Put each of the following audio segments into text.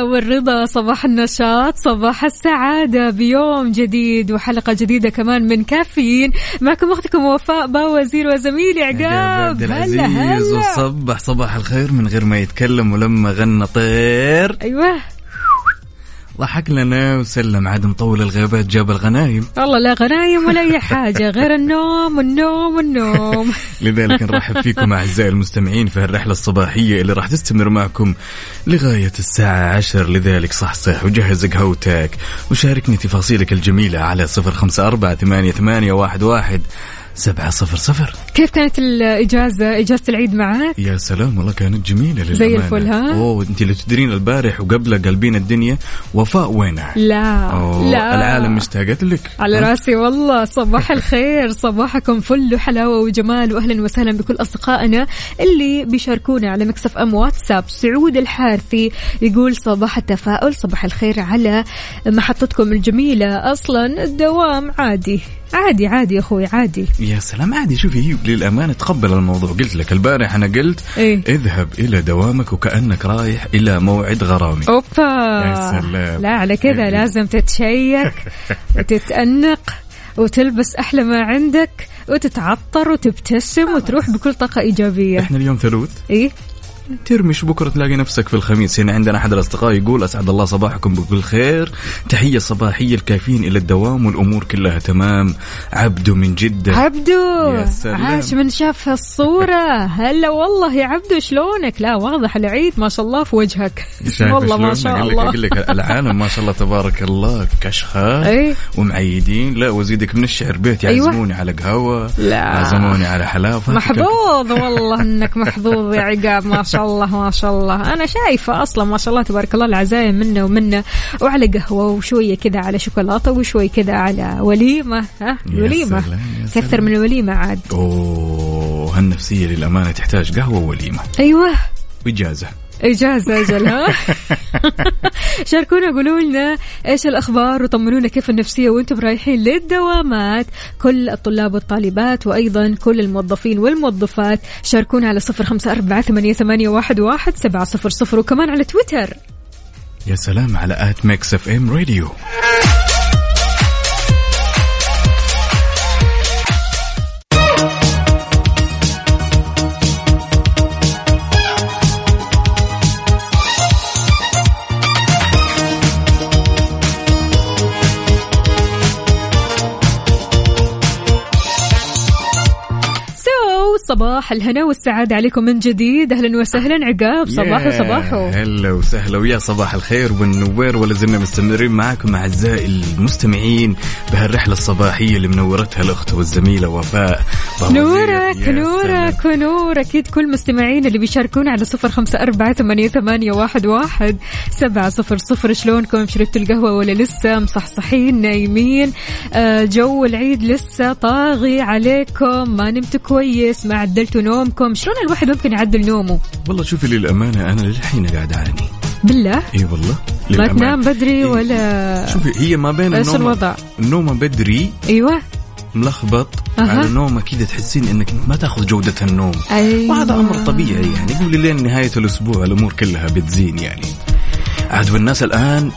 الهنا والرضا صباح النشاط صباح السعادة بيوم جديد وحلقة جديدة كمان من كافيين. معكم أختكم وفاء باوزير وزميلي عقاب. هلا هلا. وصبح صباح الخير من غير ما يتكلم ولما غنى طير. أيوه. ضحك لنا وسلم عاد مطول الغيبات جاب الغنايم. والله لا غنايم ولا أي حاجة غير النوم والنوم والنوم. لذلك نرحب فيكم أعزائي المستمعين في الرحلة الصباحية اللي راح تستمر معكم لغاية الساعة عشر. لذلك صحصح وجهز قهوتك وشاركني تفاصيلك الجميلة على صفر خمسة أربعة ثمانية, ثمانية واحد, واحد. سبعة صفر صفر. كيف كانت الإجازة إجازة العيد معك؟ يا سلام والله كانت جميلة للأمانة. زي الفل، ها؟ أوه أنت اللي تدرين البارح وقبله قلبين الدنيا وفاء وينها لا أوه لا. العالم مشتاقت لك. على؟ راسي والله صباح الخير صباحكم فل وحلاوة وجمال وأهلا وسهلا بكل أصدقائنا اللي بيشاركونا على مكسف أم واتساب. سعود الحارثي يقول صباح التفاؤل صباح الخير على محطتكم الجميلة. أصلا الدوام عادي. عادي عادي يا أخوي عادي. يا سلام عادي. شوفي هي للأمانة تقبل الموضوع. قلت لك البارح أنا قلت إيه. اذهب إلى دوامك وكأنك رايح إلى موعد غرامي. أوبا. يا سلام. لا على كذا إيه. لازم تتشيك وتتأنق وتلبس أحلى ما عندك وتتعطر وتبتسم وتروح بكل طاقة إيجابية. إحنا اليوم ثلوث إيه. ترمش بكرة تلاقي نفسك في الخميس. هنا عندنا أحد الأصدقاء يقول أسعد الله صباحكم بكل خير. تحية صباحية الكافيين إلى الدوام والأمور كلها تمام. عبدو من جدة. عبدو يا سلام. عاش من شاف الصورة. هلا والله يا عبدو شلونك؟ لا واضح العيد ما شاء الله في وجهك. والله ما؟ شاء الله. أقول لك العالم ما شاء الله تبارك الله كشخات إيه ومعيدين. لا وزيدك من الشعر. بيت أيوة. يعزموني على قهوة لا. عزموني على حلاوة. محظوظ والله إنك محظوظ يا عقاب ما شاء الله ما شاء الله. أنا شايفة أصلا ما شاء الله تبارك الله العزايم منا ومنا وعلى قهوة وشوية كذا على شوكولاتة وشوي كذا على وليمة. ها؟ يا الوليمه سلام، يا كثر سلام. من الوليمه عاد. أوه هالنفسية للأمانة تحتاج قهوة ووليمة. أيوه. وإجازة إجازة أجل ها؟ شاركونا قولوا لنا إيش الأخبار وطمنونا كيف النفسية وأنتم رايحين للدوامات. كل الطلاب والطالبات وأيضا كل الموظفين والموظفات. شاركونا على صفر خمسة أربعة ثمانية, ثمانية واحد, واحد سبعة صفر صفر. وكمان على تويتر. يا سلام على at Mix FM Radio. صباح الهنا والسعادة عليكم من جديد. أهلا وسهلا. عقاب صباح يا صباحو هلا وسهلا ويا صباح الخير والنوير ولا زلنا مستمرين معكم أعزائي المستمعين بهالرحلة الصباحية اللي منورتها الأخت والزميلة وفاء. نورك نورك. ونور أكيد كل مستمعين اللي بيشاركونا على صفر خمسة أربعة ثمانية, ثمانية واحد, واحد سبعة صفر صفر. شلونكم؟ شربتوا القهوة ولا لسه؟ مصحصحين نايمين. آه جو العيد لسه طاغي عليكم. ما نمتوا كويس ما عدلتوا نومكم؟ شلون الواحد ممكن يعدل نومه؟ والله شوفي للأمانة أنا للحين قاعد أعاني. بالله؟ إي والله ما. تنام بدري. ولا شوفي هي ما بين إيش النوم الوضع. النوم بدري أيوه. ملخبط أها. على نومة كذا تحسين إنك ما تاخذ جودة النوم. أيوة. وهذا أمر طبيعي يعني. قولي لين نهاية الأسبوع الأمور كلها بتزين يعني. عاد والناس الآن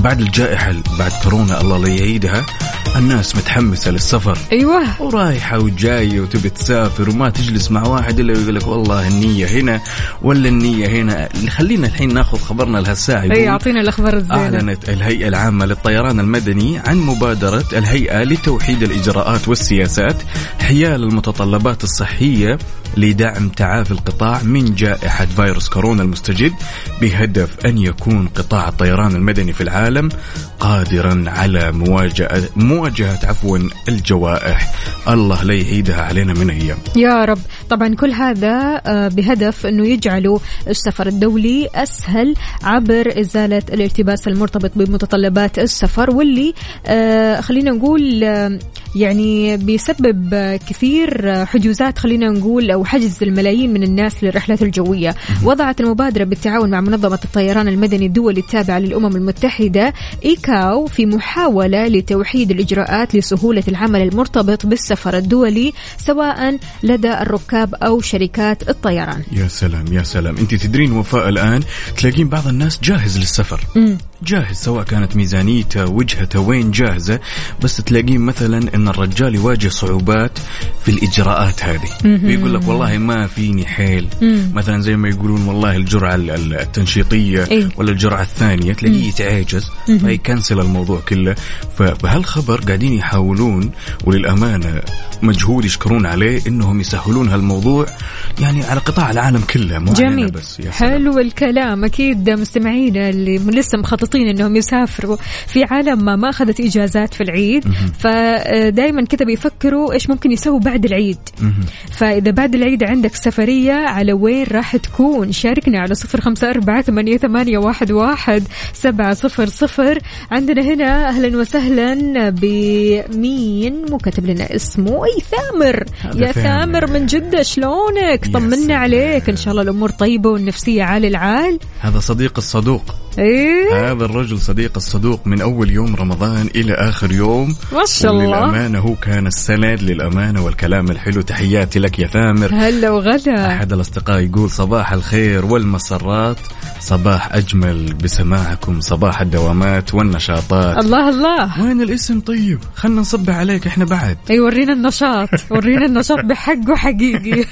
بعد الجائحة بعد كورونا الله لا يعيدها الناس متحمسة للسفر. أيوه. ورايحة وجاية وتبي تسافر وما تجلس مع واحد إلا يقول لك والله النية هنا ولا النية هنا. خلينا الحين ناخذ خبرنا لهالساعة أي أعطينا الأخبار الزينة. أعلنت الهيئة العامة للطيران المدني عن مبادرة الهيئة لتوحيد الإجراءات والسياسات حيال المتطلبات الصحية لدعم تعافي القطاع من جائحة فيروس كورونا المستجد بهدف أن يكون قطاع الطيران المدني في العالم قادرا على مواجهة مواجهة عفوا الجوائح. الله لا يعيدها علينا من أيام. يا رب. طبعا كل هذا آه، بهدف أنه يجعلوا السفر الدولي أسهل عبر إزالة الالتباس المرتبط بمتطلبات السفر واللي آه، خلينا نقول آه، يعني بيسبب كثير حجوزات خلينا نقول أو حجز الملايين من الناس للرحلات الجوية. وضعت المبادرة بالتعاون مع منظمة الطيران المدني الدولي التابعة للأمم المتحدة إيكاو في محاولة لتوحيد الإجراءات لسهولة العمل المرتبط بالسفر الدولي سواء لدى الركاب أو شركات الطيران. يا سلام يا سلام. أنت تدرين وفاء الآن تلاقين بعض الناس جاهز للسفر. جاهز سواء كانت ميزانيته وجهته وين جاهزة بس تلاقين مثلا إن الرجال يواجه صعوبات في الإجراءات هذه. بيقول لك والله ما فيني حيل. مثلا زي ما يقولون والله الجرعة ال- ال- التنشيطية إيه. ولا الجرعة الثانية تلاقيه يتعاجز فيكنسل الموضوع كله. فبهالخبر قاعدين يحاولون وللأمانة مجهود يشكرون عليه إنهم يسهلون هالموضوع يعني على قطاع العالم كله مو جميل. بس يا. حلو الكلام. أكيد مستمعينا اللي لسه مخططين إنهم يسافروا في عالم ما ما أخذت إجازات في العيد. فدائما كذا بيفكروا إيش ممكن يسووا بعد العيد. فإذا بعد العيد عندك سفرية على وين راح تكون؟ شاركنا على صفر خمسة أربعة ثمانية, ثمانية واحد, واحد سبعة صفر صفر. عندنا هنا أهلا وسهلا بمين مو كاتب لنا اسمه؟ أي ثامر. يا ثامر. من جدة شلونك؟ طمنا. عليك. إن شاء الله الأمور طيبة والنفسية عال العال. هذا صديق الصدوق. إيه. هذا الرجل صديق الصدوق من أول يوم رمضان إلى آخر يوم. ما شاء الله. وللأمانة هو كان السند للأمانة والكلام الحلو. تحياتي لك يا ثامر. هلا وغلا. أحد الأصدقاء يقول صباح الخير والمسرات. صباح أجمل بسماعكم. صباح الدوامات والنشاطات. الله الله. وين الاسم طيب؟ خلنا نصب عليك إحنا بعد. أي ورينا النشاط. ورينا النشاط بحقه حقيقي.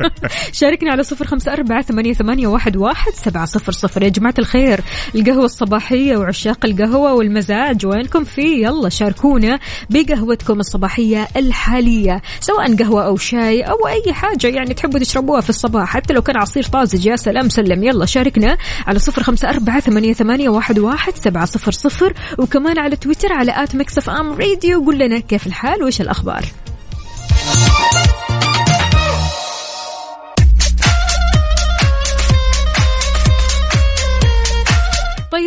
شاركنا على صفر خمسة أربعة ثمانية, ثمانية واحد, واحد سبعة صفر صفر. يا جماعة الخير. القهوة الصباحية وعشاق القهوة والمزاج. وينكم فيه يلا شاركونا بقهوتكم الصباحية الحالية سواء قهوة أو شاي أو أي حاجة يعني تحبوا تشربوها في الصباح. حتى لو كان عصير طازج يا سلام سلم. يلا شاركنا على صفر خمسة أربعة ثمانية, ثمانية واحد, واحد سبعة صفر صفر وكمان على تويتر على at Mix FM Radio. قول لنا كيف الحال؟ وإيش الأخبار؟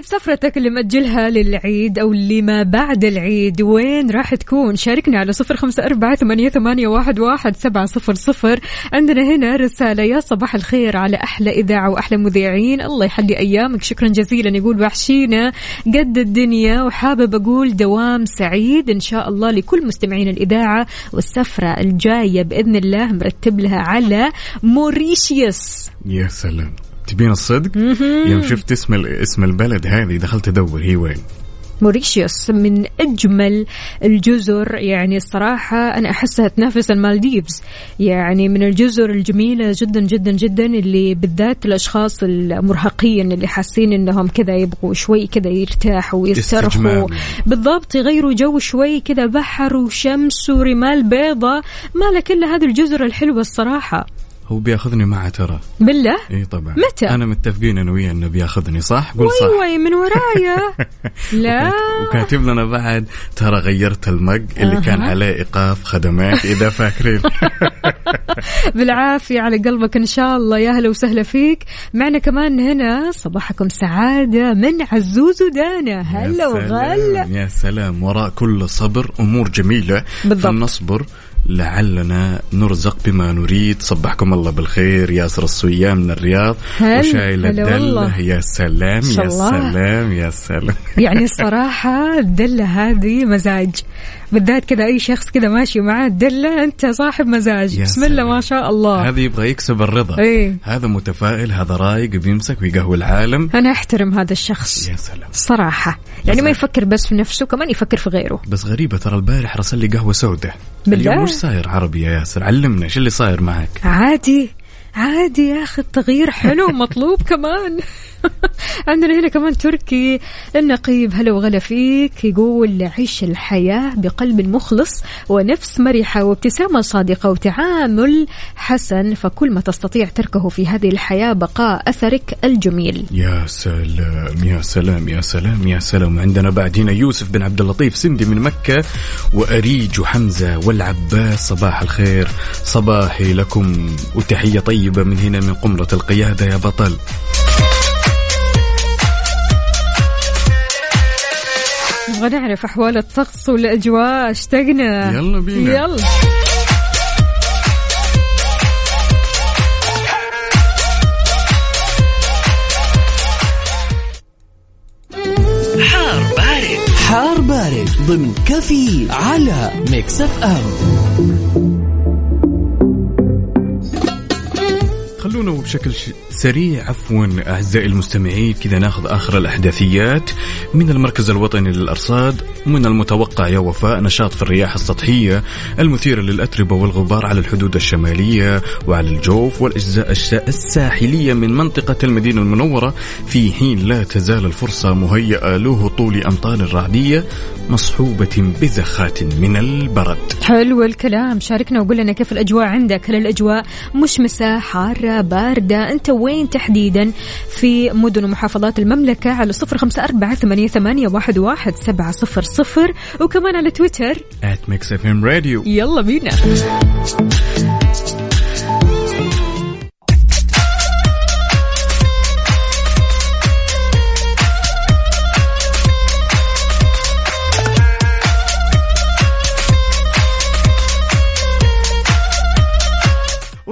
سفرتك اللي مأجلها للعيد أو اللي ما بعد العيد وين راح تكون؟ شاركنا على صفر خمسة أربعة ثمانية, واحد سبعة صفر صفر. عندنا هنا رسالة يا صباح الخير على أحلى إذاعة وأحلى مذيعين. الله يحلي أيامك. شكرا جزيلا. يقول وحشينا. قد الدنيا وحابب أقول دوام سعيد. إن شاء الله لكل مستمعين الإذاعة والسفرة الجاية بإذن الله. مرتب لها على موريشيوس. يا سلام. تبين الصدق؟ يوم شفت اسم اسم البلد هذه دخلت أدور هي وين؟ موريشيوس من أجمل الجزر يعني الصراحة أنا أحسها تنافس المالديفز. يعني من الجزر الجميلة جدا جدا جدا اللي بالذات الأشخاص المرهقين اللي حاسين إنهم كذا يبغوا شوي كذا يرتاحوا ويسترخوا. بالضبط يغيروا جو شوي كذا بحر وشمس ورمال بيضة. ما لك إلا هذه الجزر الحلوة الصراحة. هو بياخذني معه ترى. بالله؟ إي طبعا. متى؟ أنا متفقين أنا وياه إنه بياخذني صح؟ قول صح. وي من ورايا. لا. وكاتب لنا بعد ترى غيرت المج اللي أها. كان عليه إيقاف خدمات إذا فاكرين. بالعافية على قلبك إن شاء الله. يا هلا وسهلا فيك. معنا كمان هنا صباحكم سعادة من عزوز ودانا. هلا وغلا. يا سلام. وراء كل صبر أمور جميلة بالضبط. فلنصبر. لعلنا نرزق بما نريد. صبحكم الله بالخير ياسر الصويا من الرياض. وشايل والله. يا سلام يا. سلام يا سلام. يعني الصراحة الدلة هذه مزاج. بالذات كذا أي شخص كذا ماشي معاه الدلة أنت صاحب مزاج. بسم الله. ما شاء الله. هذا يبغى يكسب الرضا. إيه. هذا متفائل هذا رايق بيمسك ويقهوي العالم. أنا أحترم هذا الشخص. يا سلام. صراحة. يعني ما يفكر بس في نفسه كمان يفكر في غيره. بس غريبة ترى البارح رسل لي قهوة سوداء؟ اليوم وش صاير عربي يا ياسر علمنا شو اللي صاير معك؟ عادي عادي يا أخي التغيير حلو مطلوب كمان. عندنا هنا كمان تركي. النقيب هلا وغلا فيك. يقول عيش الحياة بقلب مخلص ونفس مرحة وابتسامة صادقة وتعامل حسن فكل ما تستطيع تركه في هذه الحياة بقاء أثرك الجميل. يا سلام يا سلام يا سلام يا سلام. عندنا بعد هنا يوسف بن عبد اللطيف سندي من مكة وأريج وحمزة والعباس. صباح الخير. صباحي لكم. وتحية طيبة من هنا من قمرة القيادة يا بطل. نبغى نعرف أحوال الطقس والأجواء اشتقنا يلا بينا. يلا. حار بارد. ضمن كافيين على Mix FM. خلونا بشكل ش- سريع. عفوا أعزائي المستمعين كذا ناخذ آخر الأحداثيات. من المركز الوطني للأرصاد ومن المتوقع يا وفاء نشاط في الرياح السطحية المثيره للأتربة والغبار على الحدود الشمالية وعلى الجوف والأجزاء الش- الساحلية من منطقة المدينة المنورة. في حين لا تزال الفرصة مهيئة لهطول أمطار رعديه مصحوبة بزخات من البرد. حلو الكلام. شاركنا وقول لنا كيف الأجواء عندك؟ هل الأجواء مشمسة حارة باردة؟ أنت وين تحديدا في مدن ومحافظات المملكة على صفر خمسة أربعة ثمانية, ثمانية واحد, واحد سبعة صفر صفر وكمان على تويتر. At mix fm radio. يلا بينا.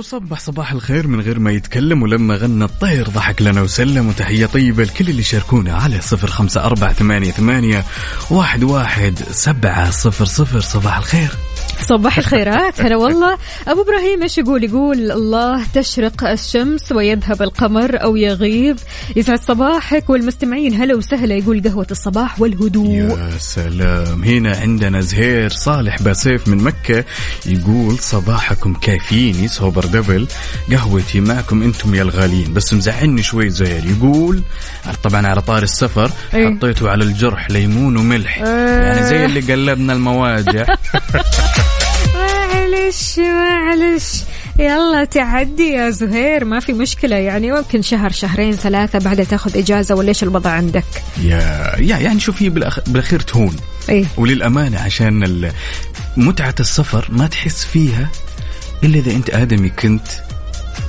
وصبح صباح الخير من غير ما يتكلم ولما غنى الطير ضحك لنا وسلم وتحية طيبة لكل اللي شاركونا على صفر خمسة أربعة ثمانية, واحد, واحد سبعة صفر صفر. صباح الخير. صباح الخيرات. هلا والله. أبو إبراهيم إيش يقول؟ يقول الله تشرق الشمس ويذهب القمر أو يغيب. يسعد صباحك والمستمعين. هلا وسهلا يقول قهوة الصباح والهدوء. يا سلام. هنا عندنا زهير صالح باسيف من مكة. يقول صباحكم كافيين super double قهوتي معكم أنتم يا الغاليين. بس مزعلني شوي زهير. يقول طبعا على طاري السفر إيه. حطيته على الجرح ليمون وملح. يعني زي اللي قلبنا المواجع. معلش معلش. يلا تعدي يا زهير ما في مشكلة. يعني ممكن شهر شهرين ثلاثة بعدها تاخذ إجازة ولا إيش الوضع عندك؟ يا يا يعني شوفي بالأخ... بالأخير تهون. إيه. وللأمانة عشان ال- متعة السفر ما تحس فيها إلا إذا أنت آدمي كنت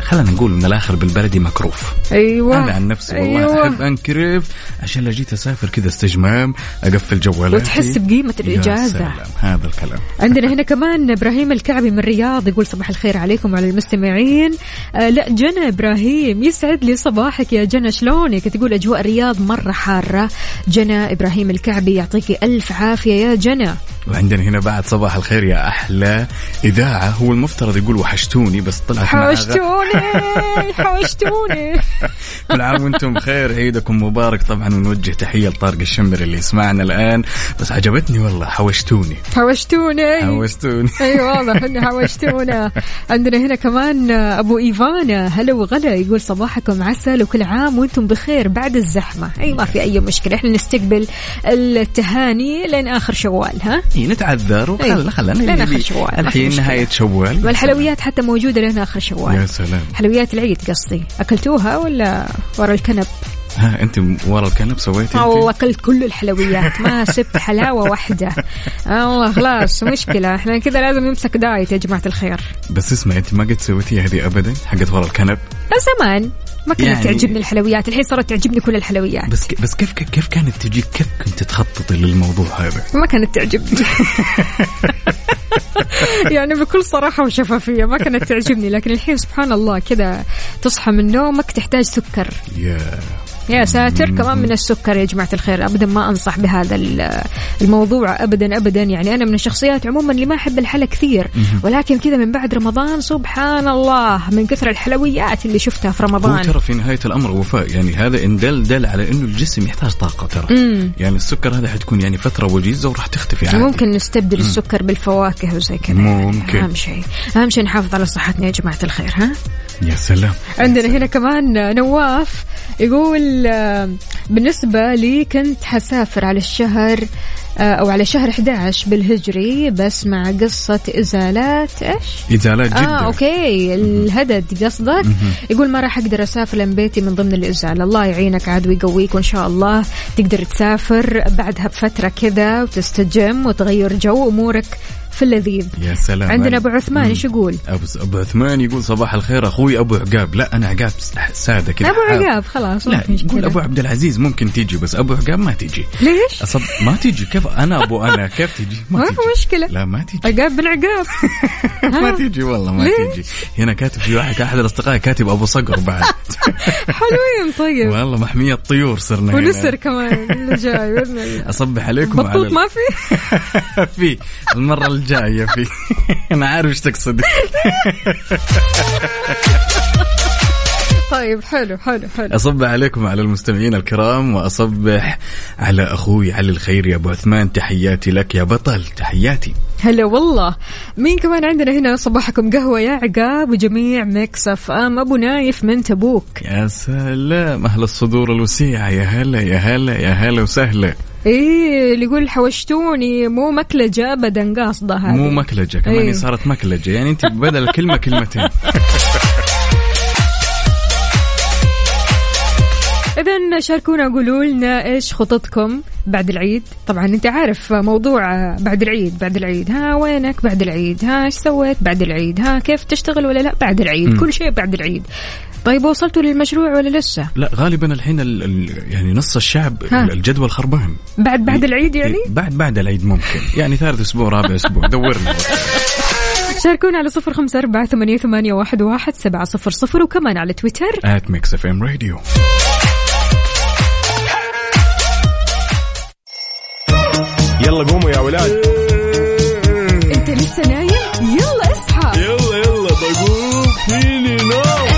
خلينا نقول من الآخر بالبلدي مكروف. أيوة. أنا عن نفسي والله أيوة. احب انكرف عشان لو جيت أسافر كذا استجمام أقفل جوالاتي. وتحس بقيمة يا الإجازة. سلام. هذا الكلام. عندنا هنا كمان إبراهيم الكعبي من الرياض يقول صباح الخير عليكم وعلى المستمعين. آه لا جنى إبراهيم يسعد لي صباحك يا جنى. شلونك؟ تقول أجواء الرياض مرة حارة. جنى إبراهيم الكعبي يعطيك ألف عافية يا جنى. وعندنا هنا بعد صباح الخير يا أحلى إذاعة. هو المفترض يقول وحشتوني بس طلعت حوشتوني حوشتوني كل عام وأنتم بخير عيدكم مبارك. طبعا ونوجه تحية لطارق الشمري اللي يسمعنا الآن. بس عجبتني والله حوشتوني. حوشتوني حوشتوني. اي واضح اني حوشتونا. عندنا هنا كمان أبو إيفانا هلا وغلا يقول صباحكم عسل وكل عام وأنتم بخير بعد الزحمة. اي ما في أي مشكلة إحنا نستقبل التهاني لين آخر شوال ها؟ إيه نتعذر وخل إيه. خلنا لين آخر شوال، الحين. نهاية شوال. والحلويات حتى موجودة لين آخر شوال. يا سلام. حلويات العيد قصدي. أكلتوها ولا ورا الكنب؟ ها أنت ورا الكنب سويتي والله؟ أكلت كل الحلويات. ما سبت حلاوة واحدة. والله خلاص مشكلة. إحنا كذا لازم نمسك diet يا جماعة الخير. بس اسمع أنت ما قد سويتيها هذه ابدا حقت ورا الكنب؟ زمان. ما كانت يعني- تعجبني الحلويات الحين صارت تعجبني كل الحلويات. بس ك... بس كيف كيف كانت تجيك كيف كنت تخططي للموضوع هذا؟ ما كانت تعجبني. يعني بكل صراحة وشفافية ما كانت تعجبني لكن الحين سبحان الله كذا تصحى من نومك تحتاج سكر. يا يا ساتر كمان من السكر يا جماعة الخير. أبدا ما أنصح بهذا ال- الموضوع أبدا أبدا. يعني أنا من الشخصيات عموما اللي ما أحب الحلا كثير. ولكن كذا من بعد رمضان سبحان الله من كثر الحلويات اللي شفتها في رمضان. ترى في نهاية الأمر وفاء يعني هذا إن دل دل على إنه الجسم يحتاج طاقة ترى. مم. يعني السكر هذا حتكون يعني فترة وجيزة وراح تختفي عادي. ممكن نستبدل السكر بالفواكه وزي كذا. ممكن. أهم شيء. أهم شيء نحافظ على صحتنا يا جماعة الخير ها؟ يا سلام. عندنا هنا كمان نواف يقول آه، بالنسبة لي كنت حسافر على الشهر آه، أو على شهر 11 بالهجري بس مع قصة إزالات إيش؟ إزالات جدا. آه أوكي. الهدد قصدك. يقول ما راح أقدر أسافر لأن بيتي من ضمن الإزالة. الله يعينك عاد ويقويك وإن شاء الله تقدر تسافر بعدها بفترة كذا وتستجم وتغير جو أمورك في اللذيذ يا سلام عندنا أبو عثمان. إيش يقول؟ أبو أبو عثمان يقول صباح الخير أخوي أبو عقاب لا أنا عقاب سادة كذا أبو. عقاب خلاص ما لا يقول أبو عبد العزيز ممكن تيجي بس أبو عقاب ما تيجي ليش؟ أصب ما تيجي كيف أنا أبو أنا كيف تيجي ما في تيجي. مشكلة لا ما تيجي عقاب بن عقاب ما؟ تيجي والله ما؟ تيجي هنا كاتب في واحد أحد الأصدقاء كاتب أبو صقر بعد حلوين طيب والله محمية طيور صرنا. ونسر كمان اللي جاي باذن الله أصبح عليكم بطوط ما في؟ في المرة الجاية في أنا عارف إيش تقصد طيب حلو حلو حلو. أصبح عليكم على المستمعين الكرام وأصبح على أخوي علي الخير يا أبو عثمان. تحياتي لك يا بطل تحياتي. هلا والله. مين كمان عندنا هنا؟ صباحكم قهوة يا عقاب وجميع Mix FM. أبو نايف من تبوك. يا سلام. أهل الصدور الوسيعة. يا هلا يا هلا يا هلا وسهلا. إيه اللي يقول حوشتوني مو مكلجة ابدا قاصدة هذه. مو مكلجة كمان إيه. صارت مكلجة. يعني أنت بدل الكلمة كلمتين. اذا شاركونا قولوا لنا إيش خططكم بعد العيد. طبعا أنت عارف موضوع بعد العيد بعد العيد. ها وينك بعد العيد؟ ها إيش سويت بعد العيد؟ ها كيف تشتغل ولا لا بعد العيد؟ مم. كل شيء بعد العيد. طيب وصلتوا للمشروع ولا لسه؟ لا غالبا الحين ال ال يعني نص الشعب ها. الجدول خربان. بعد بعد العيد يعني؟ بعد بعد العيد ممكن. يعني ثالث أسبوع رابع أسبوع. دورنا. شاركونا على صفر خمسة أربعة ثمانية, ثمانية واحد, واحد سبعة صفر صفر وكمان على تويتر. at Mix FM Radio يلا قوموا يا ولاد. أنت لسه نايم؟ يلا اصحى. يلا يلا بقوم فيني نوم.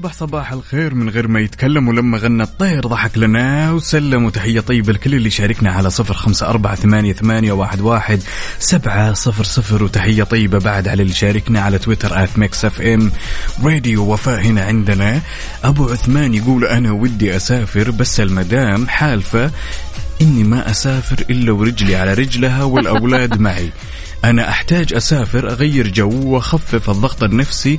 وصبح صباح الخير من غير ما يتكلم ولما غنى الطير ضحك لنا وسلم وتحية طيبة لكل اللي شاركنا على صفر خمسة أربعة ثمانية, ثمانية واحد, واحد. سبعة صفر صفر وتحية طيبة بعد على اللي شاركنا على تويتر at Mix FM. Radio وفاء هنا عندنا. أبو عثمان يقول أنا ودي أسافر بس المدام حالفة إني ما أسافر إلا ورجلي على رجلها والأولاد معي. أنا أحتاج أسافر أغير جو وأخفف الضغط النفسي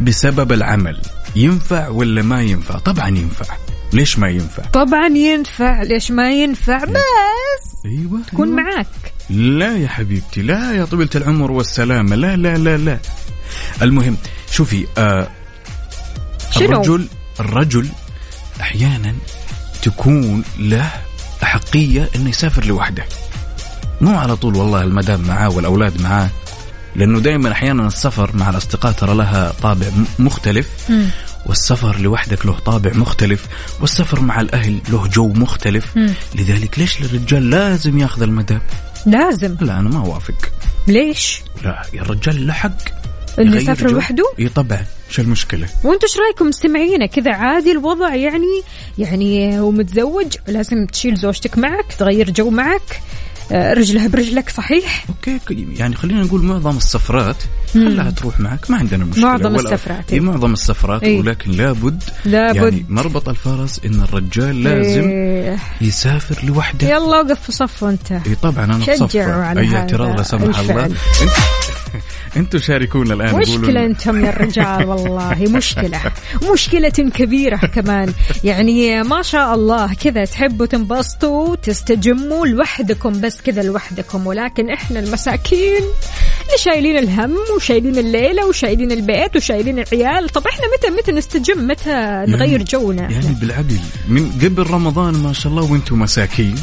بسبب العمل. ينفع ولا ما ينفع؟ طبعا ينفع. ليش ما ينفع؟ طبعا ينفع. ليش ما ينفع؟ بس أيوة كون أيوة. معاك. لا يا حبيبتي لا يا طويلة العمر والسلامة. لا لا لا لا. المهم شوفي آه شنو؟ الرجل الرجل أحيانا تكون له أحقية إنه يسافر لوحده. مو على طول والله المدام معاه والأولاد معاه. لأنه دائما أحيانا السفر مع الأصدقاء ترى لها طابع م- مختلف مم. والسفر لوحدك له طابع مختلف والسفر مع الأهل له جو مختلف. مم. لذلك ليش الرجال لازم ياخذ المدام لازم. لا أنا ما أوافق. ليش؟ لا يا الرجال له حق. اللي يغير يسافر. لوحده؟ إي طبعا. شو المشكلة؟ وأنتم إيش رأيكم؟ مستمعينا كذا عادي الوضع يعني يعني ومتزوج لازم تشيل زوجتك معك تغير جو معك. رجلها برجلك صحيح أوكي يعني خلينا نقول معظم السفرات خلها تروح معك ما عندنا مشكلة معظم السفرات، إي إيه. معظم السفرات إيه. ولكن لابد لابد. يعني مربط الفرس إن الرجال لازم إيه. يسافر لوحده يلا وقف في صفه أنت إي طبعا أنا بصفه على أي اعتراض لا سمح الله. إنت أنتم شاركونا الآن مشكلة. أنتم يا الرجال والله مشكلة. مشكلة كبيرة كمان. يعني ما شاء الله كذا تحبوا تنبسطوا تستجموا لوحدكم بس كذا لوحدكم. ولكن إحنا المساكين اللي شايلين الهم وشايلين الليلة وشايلين البيت وشايلين العيال. طب إحنا متى متى نستجم؟ متى نغير جونا يعني بالعقل من قبل رمضان ما شاء الله وأنتم مساكين.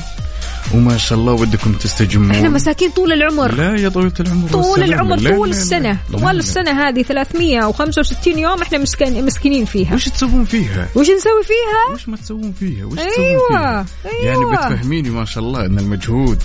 وما شاء الله ودكم تستجمون إحنا مساكين طول العمر لا يا طويلة العمر طول. العمر لا، طول لا،. السنة لا، طوال. السنة هذه 365 يوم إحنا مسكين مسكينين فيها وش تسوون فيها؟ وش نسوي فيها؟ وش ما تسوون فيها؟ وش أيوة، تسوون فيها؟ يعني أيوة. بتفهميني ما شاء الله إن المجهود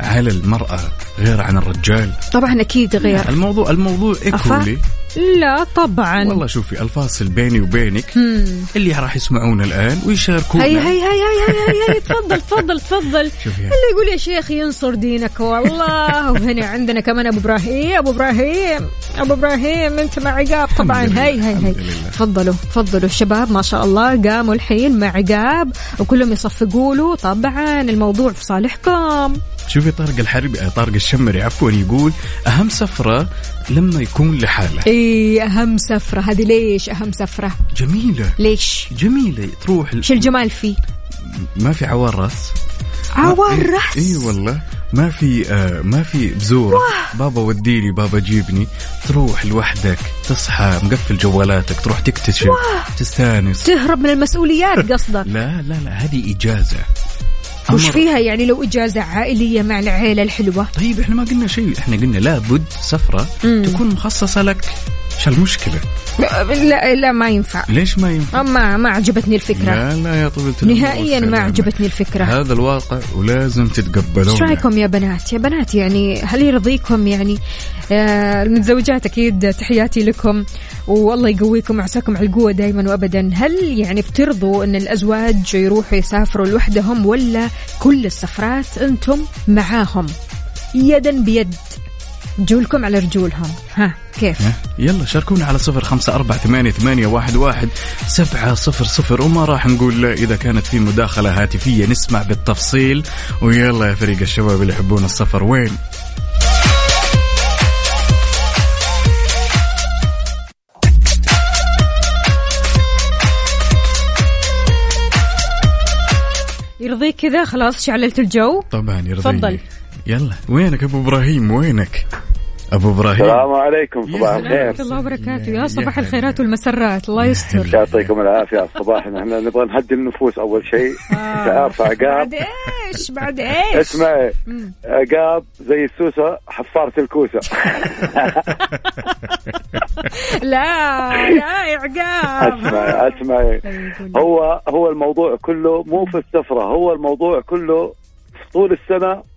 على المرأة غير عن الرجال طبعا أكيد غير الموضوع الموضوع ايكولي لا طبعا. والله شوفي الفاصل بيني وبينك مم. اللي راح يسمعونا الآن ويشاركونا. هي هي هي هي هي, هي, هي تفضل تفضل تفضل. اللي يقول يا شيخ ينصر دينك والله. وهنا عندنا كمان أبو إبراهيم أبو إبراهيم أبو إبراهيم أنت مع عقاب طبعا. هي هي هي. تفضلوا تفضلوا. الشباب ما شاء الله قاموا الحين مع عقاب وكلهم يصفقوا له طبعا الموضوع في صالحكم. شوفي طارق الحربي آه، طارق الشمري عفوا يقول أهم سفرة لما يكون لحاله إي أهم سفرة. هذه ليش أهم سفرة؟ جميلة. ليش؟ جميلة. تروح إيش الجمال فيه. ما في عوار راس. عوار إي راس؟ إيه والله. ما في آه ما في بزورة بابا وديني بابا جيبني. تروح لوحدك تصحى مقفل جوالاتك تروح تكتشف تستانس. تهرب من المسؤوليات قصدك. لا لا لا هذه إجازة. وش فيها يعني لو إجازة عائلية مع العيلة الحلوة؟ طيب إحنا ما قلنا شيء. إحنا قلنا لابد سفرة مم. تكون مخصصة لك. شو المشكلة؟ لا لا ما ينفع. ليش ما ينفع؟ ما ما عجبتني الفكرة. لا لا يا طويلة نهائيا ما. عجبتني الفكرة. هذا الواقع ولازم إيش تتقبلونه رأيكم يا بنات؟ يا بنات يعني هل يرضيكم؟ يعني آه المتزوجات أكيد تحياتي لكم والله يقويكم وعساكم على القوة دائما وابدا. هل يعني بترضوا إن الأزواج يروحوا يسافروا لوحدهم ولا كل السفرات أنتم معاهم؟ يدا بيد. رجولكم على رجولهم. ها كيف؟ يلا شاركونا على صفر خمسة أربعة ثمانية, ثمانية واحد, واحد سبعة صفر صفر. وما راح نقول إذا كانت في مداخلة هاتفية. نسمع بالتفصيل. ويلا يا فريق الشباب اللي يحبون السفر وين؟ يرضيك كذا؟ خلاص شعللت الجو. طبعا يرضيني. تفضل. يلا. وينك أبو إبراهيم؟ وينك؟ أبو إبراهيم. السلام عليكم صباح الخير. ورحمة الله وبركاته. يا صباح. الخيرات والمسرات. الله يستر. يعطيكم العافية. الصباح إحنا نبغى نهدي النفوس أول شيء. انت عارفه عقاب. بعد إيش؟ بعد إيش؟ اسمعي. عقاب زي السوسة حفارة الكوسة. لا لا يا عقاب. اسمعي اسمعي هو هو الموضوع كله مو في السفرة. هو الموضوع كله طول السنة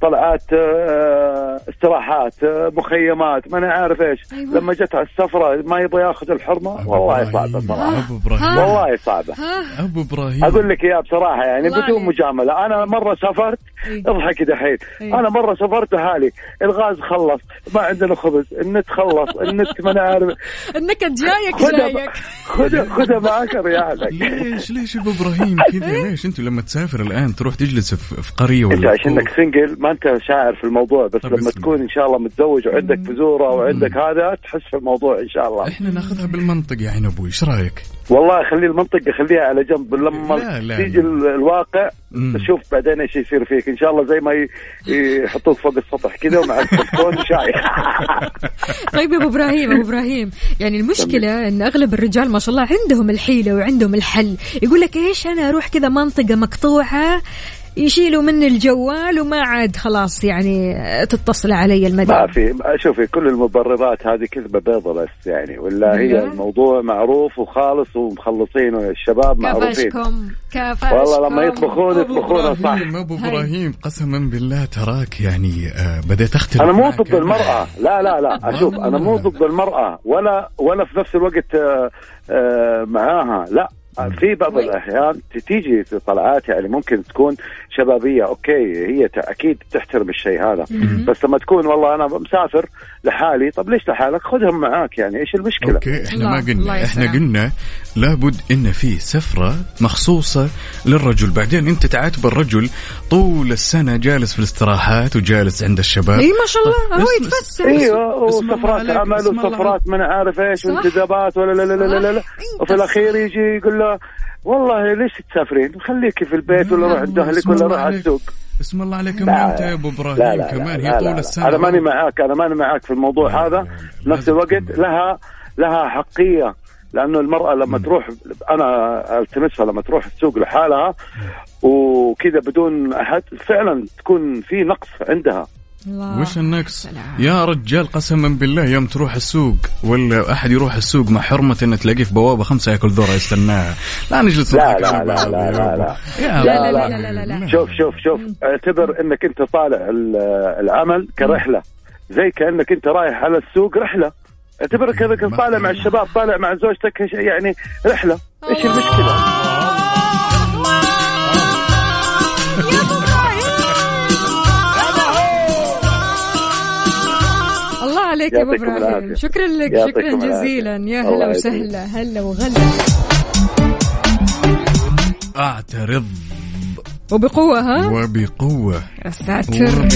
طلعات آه، استراحات آه، مخيمات ما أنا عارف إيش. أيوة. لما جت على السفرة ما يبغى ياخذ الحرمة؟ والله. صعبة صراحة. والله صعبة. ها. أبو إبراهيم. أقول لك إياها بصراحة يعني بدون. مجاملة. أنا مرة سافرت إيه. اضحكي دحين إيه. أنا مرة سافرت حالي الغاز خلص. ما عندنا خبز. النت خلص. النت ما أنا عارف النكد جايك خذها جايك. خذها خذها معك ريالك ليش ليش أبو إبراهيم كذا؟ ليش أنتوا لما تسافر الآن تروح تجلس في في قرية انت ولا عشانك؟ سنجل ما انت شاعر في الموضوع بس طب لما اسمع. تكون إن شاء الله متزوج وعندك بذوره وعندك هذا تحس في الموضوع إن شاء الله إحنا ناخذها بالمنطق يا عين أبوي إيش رأيك؟ والله خلي المنطقة خليها على جنب لما لا، لا، تيجي لا. ال- الواقع مم. تشوف بعدين إيش يصير فيك إن شاء الله زي ما يحطوك فوق السطح كذا ومع التلفون شاي طيب يا أبو إبراهيم أبو إبراهيم يعني المشكلة إن أغلب الرجال ما شاء الله عندهم الحيلة وعندهم الحل يقول لك إيش أنا أروح كذا منطقة مقطوعة يشيلوا مني الجوال وما عاد خلاص يعني تتصل علي ما المدام في شوفي كل المبررات هذه كذبة بيضة بس يعني ولا هي لا. الموضوع معروف وخالص ومخلصين الشباب معروفين. كفشكم كفشكم. والله لما يطبخون يطبخون صح. إبراهيم أبو إبراهيم قسما بالله تراك يعني آه بديت أختلف أنا مو. ضد المرأة. لا لا لا أشوف أنا مو. ضد المرأة. ولا ولا في نفس الوقت آه، آه، معاها. لا في بعض الأحيان تيجي في طلعات يعني ممكن تكون شبابية أوكي هي أكيد تحترم الشيء هذا. بس لما تكون والله أنا مسافر لحالي طب ليش لحالك؟ خذهم معاك يعني إيش المشكلة؟ أوكي إحنا ما قلنا إحنا. قلنا لابد إن في سفرة مخصوصة للرجل. بعدين أنت تعاتب الرجل طول السنة جالس في الاستراحات وجالس عند الشباب. إي ما شاء الله هو يتفسح أيوه وسفرات عمل وسفرات ما أنا عارف إيش. وانتدابات ولا لا لا لا لا. وفي الأخير يجي يقول له والله ليش تسافرين؟ خليكي في البيت ولا روح عند اهلك ولا روح على. السوق اسم الله عليك لا، انت يا ابو إبراهيم لا لا كمان لا هي لا طول لا. السنة أنا ماني معاك أنا ماني معاك في الموضوع هذا في نفس الوقت. لها لها حقية لأنه المرأة لما تروح أنا ألتمسها لما تروح السوق لحالها وكذا بدون أحد فعلا تكون في نقص عندها الله. وش النقص؟ يا رجال قسما بالله يوم تروح السوق ولا أحد يروح السوق مع حرمة انه تلاقيه في بوابة خمسة يأكل ذرة يستناها لا نجلس لا لا لا لا لا. لا. لا أبو. لا لا لا لا لا. شوف شوف شوف اعتبر إنك أنت طالع ال- العمل كرحلة زي كأنك أنت رايح على السوق رحلة اعتبر كذا ما- طالع مع الشباب طالع مع زوجتك يعني رحلة إيش المشكلة؟ عليك يا ابو إبراهيم. شكرا لك شكرا. جزيلا. يا هلا. وسهلا. هلا وغلا. أعترض. وبقوة ها؟ وبقوة. يا ساتر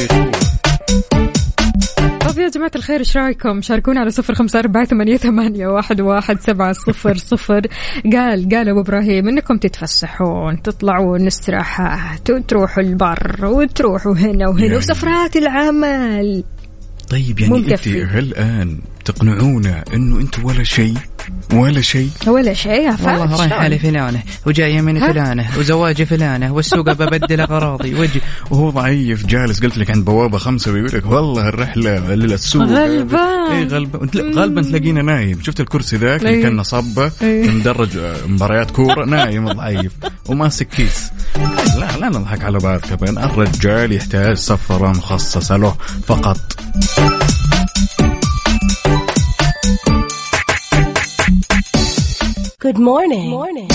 طيب يا جماعة الخير إيش رأيكم؟ شاركونا على صفر خمسة أربعة ثمانية, ثمانية واحد, واحد سبعة صفر صفر. قال قال أبو إبراهيم إنكم تتفسحون تطلعون استراحات وتروحوا البر وتروحوا هنا وهنا يعني- وسفرات العمل. طيب يعني أنت الآن تقنعونا إنه أنتم ولا شيء؟ ولا شيء. ولا شيء يا فهد. والله رايحة شلون؟ لفلانة وجاية من؟ فلانة وزواجي فلانة والسوق ببدل أغراضي وجي وهو ضعيف جالس قلت لك عند بوابة خمسة ويقول لك والله الرحلة للسوق. غلبان. اي غلبان. غالبا تلاقينا نايم. شفت الكرسي ذاك اللي إيه. كان صبه إيه. مدرج آه، مباريات كورة. نايم ضعيف. وماسك كيس. لا لا نضحك على بعض كمان الرجال يحتاج سفرة مخصصة له فقط. Good morning. morning.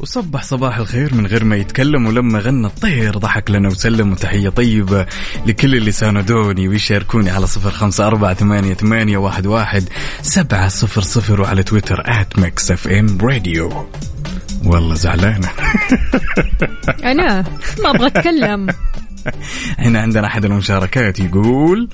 وصبح صباح الخير من غير ما يتكلم ولما غنى الطير ضحك لنا وسلم وتحية طيبة لكل اللي ساندوني ويشاركوني على صفر خمسة أربعة ثمانية, ثمانية واحد, واحد سبعة صفر صفر وعلى تويتر at Mix FM Radio والله زعلانة أنا ما أبغى أتكلم هنا عندنا أحد المشاركات يقول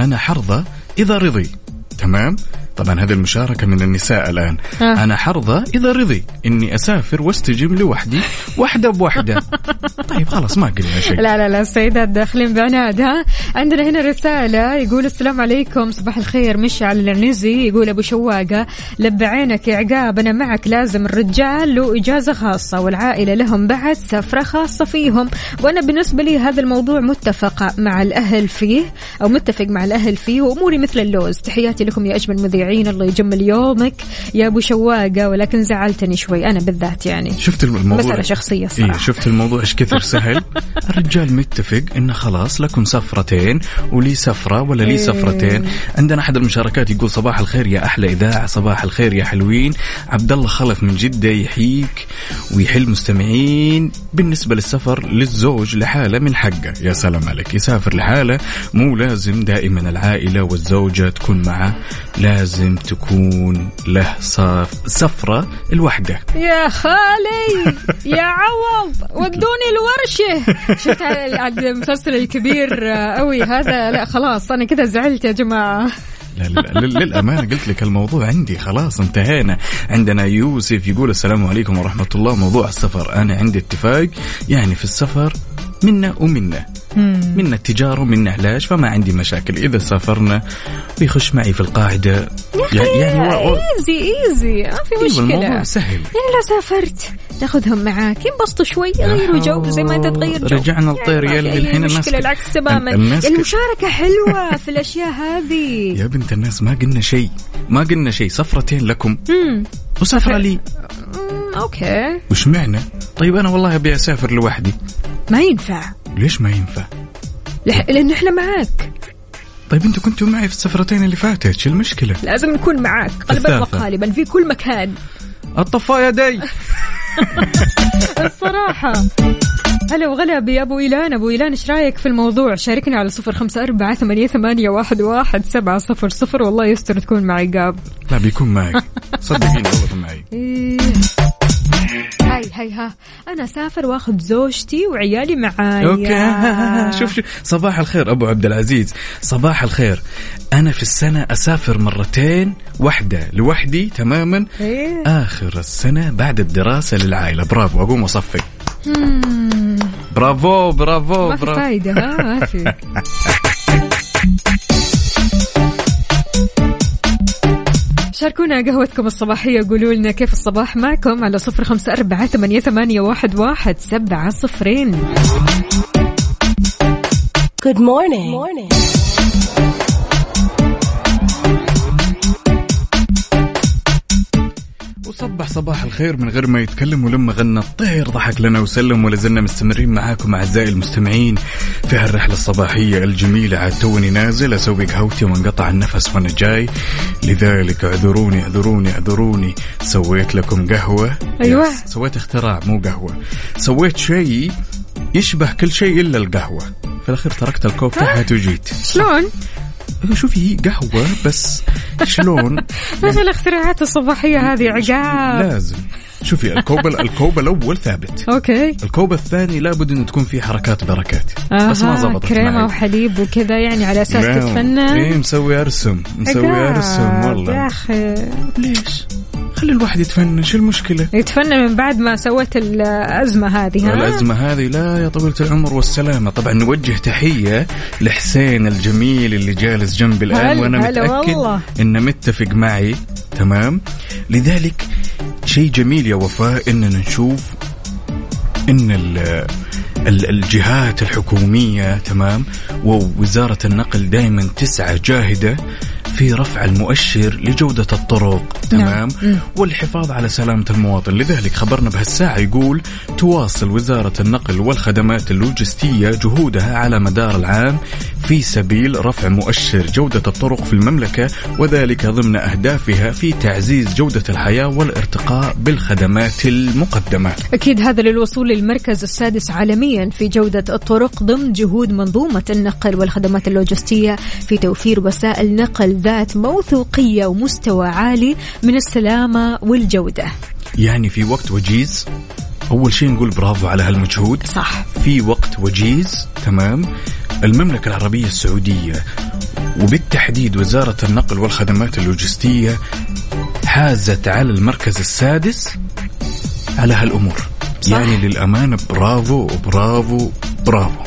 أنا حرضة إذا رضي. تمام؟ طبعا هذه المشاركة من النساء الآن. آه. أنا حرضة إذا رضي إني أسافر واستجم لوحدي واحدة بواحدة طيب خلاص ما قلنا شيء. لا لا لا السيدات داخلين بعناد ها. عندنا هنا رسالة يقول السلام عليكم صباح الخير. مشعل العنزي يقول أبو شواقة لب عينك يا عقاب أنا معك لازم الرجال له إجازة خاصة والعائلة لهم بعد سفرة خاصة فيهم. وأنا بالنسبة لي هذا الموضوع متفق مع الأهل فيه أو متفق مع الأهل فيه وأموري مثل اللوز. تحياتي لكم يا أجمل مذيعين الله يجمل يومك. يا أبو شواقة ولكن زعلتني شوي. أنا بالذات يعني. شفت الموضوع؟ مسألة شخصية إيه الصراحة شفت الموضوع؟ إيش كثر سهل؟ الرجال متفق انه خلاص لكم سفرتين ولي سفرة ولا لي إيه. سفرتين. عندنا أحد المشاركات يقول صباح الخير يا أحلى إذاعة صباح الخير يا حلوين. عبد الله خلف من جدة يحييك ويحل مستمعين. بالنسبة للسفر للزوج لحالة من حقه. يا سلام عليك. يسافر لحالة مو لازم دائما العائلة والزوجة تكون معه. لازم تكون له صف سفره لوحده يا خالي يا عوض ودوني الورشة. شفت المسلسل الكبير قوي هذا؟ لا خلاص أنا كذا زعلت يا جماعة. لا لا لا للأمانة قلت لك الموضوع عندي خلاص انتهينا. عندنا يوسف يقول السلام عليكم ورحمة الله. موضوع السفر أنا عندي اتفاق يعني في السفر منا ومنا. منا التجارة ومنا علاج فما عندي مشاكل. إذا سافرنا بيخش معي في القاعدة. يعني, يعني و... و... easy easy ما في أيوة مشكلة. سهل. يعني لو سافرت تاخذهم معاك. ينبسطوا شوي يغيروا جو زي ما أنت تغير جو. رجعنا الطير يعني يلي الحين الناس مشكلة العكس تماما. المشاركة حلوة في الأشياء هذه. يا بنت الناس ما قلنا شيء. ما قلنا شيء. سفرتين لكم. مم. وسفرة لي. مم، أوكي. وش معنى؟ طيب أنا والله أبي أسافر لوحدي. ما ينفع. ليش ما ينفع؟ لح... لأن إحنا معاك. طيب أنتوا كنتوا معي في السفرتين اللي فاتت شو المشكلة؟ لازم نكون معاك قلبا. وقالبا في كل مكان. الطفايه دي. الصراحة. هلا وغلا بأبو إيلان. أبو إيلان إيش رأيك في الموضوع؟ شاركنا على صفر خمسة أربعة ثمانية, ثمانية واحد, واحد سبعة صفر صفر والله يستر تكون معي قاب. لا بيكون معي. صدقيني والله معي. إيه. هاي هاي ها. أنا أسافر وآخذ زوجتي وعيالي معايا. أوكي شوف شوف. صباح الخير أبو عبد العزيز. صباح الخير. أنا في السنة أسافر مرتين واحدة لوحدي تماما. إيه. آخر السنة بعد الدراسة للعائلة. برافو أقوم واصفق برافو برافو ما في برافو. فايدة ها ما في. شاركونا قهوتكم الصباحية قولوا لنا كيف الصباح معكم على صفر خمسة أربعة ثمانية, ثمانية واحد, واحد سبعة صفرين Good morning. morning. وصبح صباح الخير من غير ما يتكلم ولما غنى الطير ضحك لنا وسلم ولا زلنا مستمرين معاكم أعزائي المستمعين في هالرحلة الصباحية الجميلة. عاد توني نازل أسوي قهوتي وانقطع النفس وأنا جاي. لذلك اعذروني اعذروني اعذروني. سويت لكم قهوة. yes، سويت اختراع مو قهوة. سويت شيء يشبه كل شيء إلا القهوة. في الأخير تركت الكوب تحت وجيت. شلون؟ شوفي هي قهوة بس شلون؟ إيش الاختراعات الصباحية هذه عقاب. لازم. شوفي الكوب الكوب الأول ثابت. أوكي. الكوب الثاني لابد إنه تكون فيه حركات بركات. بس ما زبطت كريمة معي. وحليب وكذا يعني على أساس نعم. تتفنن. إيه مسوي أرسم مسوي أرسم يا والله أخي. ليش؟ خلي الواحد يتفنن شو المشكلة؟ يتفنن من بعد ما سويت الأزمة هذه ها؟ الأزمة هذه لا يا طويلة العمر والسلامة. طبعا نوجه تحية لحسين الجميل اللي جالس جنبي الآن وأنا متأكد والله. إنه متفق معي. تمام؟ لذلك شيء جميل يا وفاء إننا نشوف ال- الجهات الحكومية تمام؟ ووزارة النقل دائما تسعى جاهدة في رفع المؤشر لجودة الطرق تمام؟ نعم. والحفاظ على سلامة المواطن. لذلك خبرنا بهالساعة يقول تواصل وزارة النقل والخدمات اللوجستية جهودها على مدار العام في سبيل رفع مؤشر جودة الطرق في المملكة وذلك ضمن أهدافها في تعزيز جودة الحياة والارتقاء بالخدمات المقدمة. أكيد هذا للوصول للمركز السادس عالميا في جودة الطرق ضمن جهود منظومة النقل والخدمات اللوجستية في توفير وسائل نقل ذات موثوقية ومستوى عالي من السلامة والجودة. يعني في وقت وجيز؟ أول شيء نقول برافو على هالمجهود. صح. في وقت وجيز تمام. المملكة العربية السعودية وبالتحديد وزارة النقل والخدمات اللوجستية حازت على المركز السادس على هالأمور. صح. يعني للأمانة برافو برافو برافو.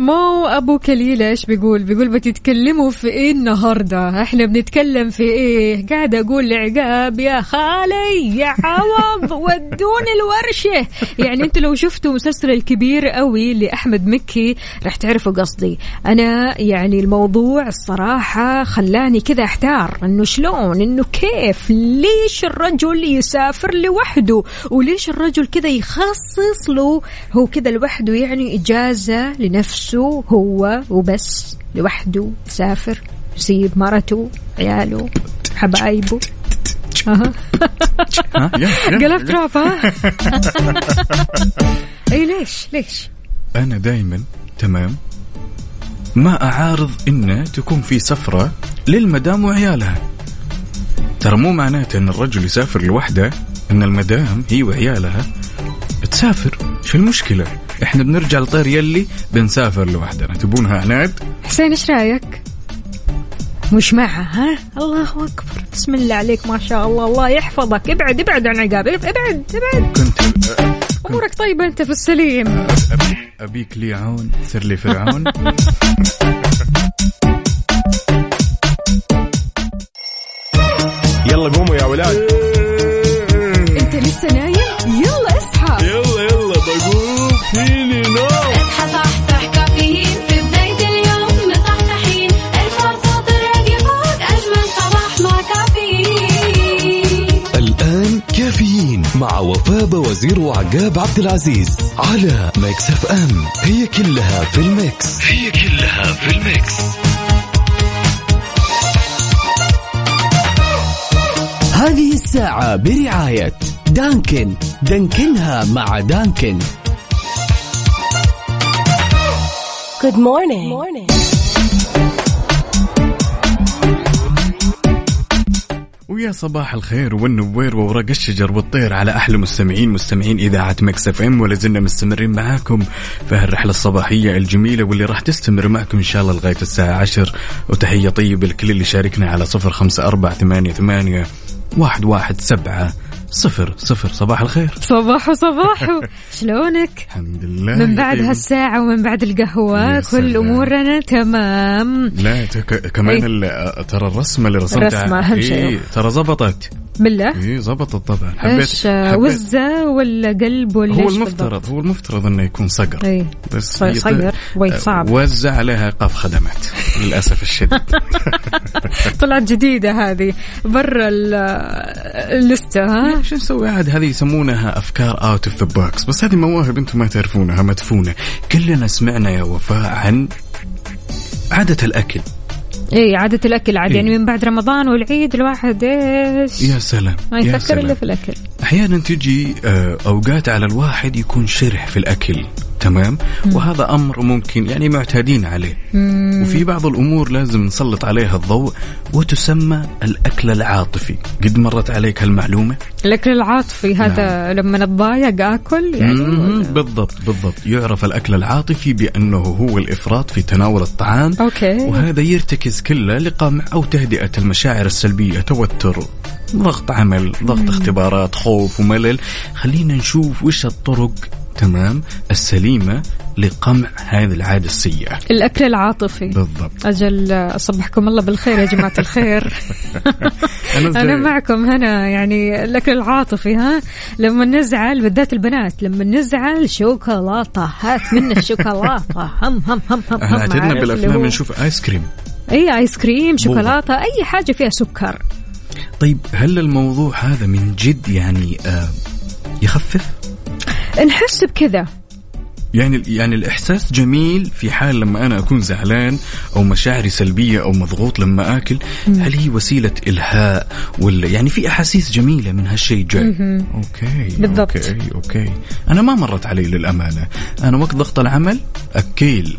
مو أبو كليل إيش بيقول؟ بيقول بتتكلموا في إيه النهارده؟ إحنا بنتكلم في إيه؟ قاعد أقول لعقاب يا خالي يا عوض ودوني الورشة. يعني انت لو شفتوا مسلسل الكبير قوي لأحمد مكي راح تعرفوا قصدي. أنا يعني الموضوع الصراحة خلاني كذا أحتار. إنه شلون؟ إنه كيف؟ ليش الرجل يسافر لوحده؟ وليش الرجل كذا يخصص له هو كذا لوحده؟ يعني إجازة لنفسه. هو وبس لوحده يسافر يسيب مرته عياله حبايبه. قلبت راب ها إي ليش؟ ليش؟ أنا دايما تمام. ما أعارض إنه تكون في سفرة للمدام وعيالها. ترى مو معناته إن الرجل يسافر لوحده إن المدام هي وعيالها. تسافر شو المشكلة؟ إحنا بنرجع لطير يلي بنسافر لوحدنا. تبونها عناد؟ حسين إيش رأيك؟ مش معها ها؟ الله أكبر. بسم الله عليك ما شاء الله. الله يحفظك. ابعد ابعد عن عقاب. ابعد ابعد. كنت أمورك طيبة أنت في السليم. أبيك لي عون سر لي فرعون. يلا قوموا يا ولاد. نوم اصحى صحصح كافيين. في بداية اليوم مصحصحين. الفرصة تراقي فوق أجمل صباح مع كافيين. الآن كافيين مع وفاء وزير وعقاب عبد العزيز على Mix FM. هي كلها في ال mix. هي كلها في ال mix. هذه الساعة برعاية دانكن. دانكنها مع دانكن. Good morning. morning. ويا صباح الخير والنوير وورق الشجر والطير على أحلى مستمعين مستمعين إذاعة Mix FM ولا زلنا مستمرين معاكم في هالرحلة الصباحية الجميلة واللي راح تستمر معكم إن شاء الله لغاية الساعة 10 وتحية طيبة لكل اللي شاركنا على صفر خمسة أربعة ثمانية ثمانية واحد واحد سبعة صفر صفر صباح الخير صباحو صباحو شلونك؟ الحمد لله من بعد. هالساعة ومن بعد القهوة كل. أمورنا تمام لا تك... كمان. ال- ترى الرسمة اللي رسمتها الرسمة أهم شيء. إيه ترى زبطت بالله اي زبطت طبعا حبيت إيش وزة ولا قلب ولا هو المفترض بالضبط؟ هو المفترض إنه يكون صقر اي بس صقر وي صعب. وزع عليها قاف خدمات للأسف الشديد. طلعت جديدة هذه. برا ال- ال list ة ها؟ شو نسوي؟ عاد هذه يسمونها أفكار out of the box بس هذه مواهب أنتم ما تعرفونها مدفونة. كلنا سمعنا يا وفاء عن عادة الأكل. اي عادة الأكل عاد إيه. يعني من بعد رمضان والعيد الواحد إيش يا سلام ما يفكر. إلا في الأكل أحيانا تجي آه، أوقات على الواحد يكون شرح في الأكل تمام؟ وهذا أمر ممكن يعني معتادين عليه. وفي بعض الأمور لازم نسلط عليها الضوء وتسمى الأكل العاطفي. قد مرت عليك هالمعلومة؟ الأكل العاطفي هذا لما نتضايق آكل يعني مم، بالضبط بالضبط. يعرف الأكل العاطفي بأنه هو الإفراط في تناول الطعام أوكي. وهذا يرتكز كله لقمع أو تهدئة المشاعر السلبية توتر ضغط عمل ضغط اختبارات خوف وملل. خلينا نشوف وش الطرق تمام السليمة لقمع هذه العادة السيئة. الأكل العاطفي. بالضبط. أجل أصبحكم الله بالخير يا جماعة الخير. أنا, أنا معكم هنا يعني الأكل العاطفي ها؟ لما نزعل بالذات البنات لما نزعل شوكولاتة هات منا الشوكولاتة. هم هم هم هم إحنا هم بالأفلام هو- نشوف آيس كريم. أي آيس كريم شوكولاتة أي حاجة فيها سكر. طيب هل الموضوع هذا من جد يعني آه يخفف؟ نحس بكذا. يعني يعني الإحساس جميل في حال لما أنا أكون زعلان أو مشاعري سلبية أو مضغوط لما آكل. هل هي وسيلة إلهاء ولا يعني في أحاسيس جميلة من هالشيء جاي. أوكي بالضبط. أوكي أوكي. أنا ما مرت علي للأمانة. أنا وقت ضغط العمل أكيل.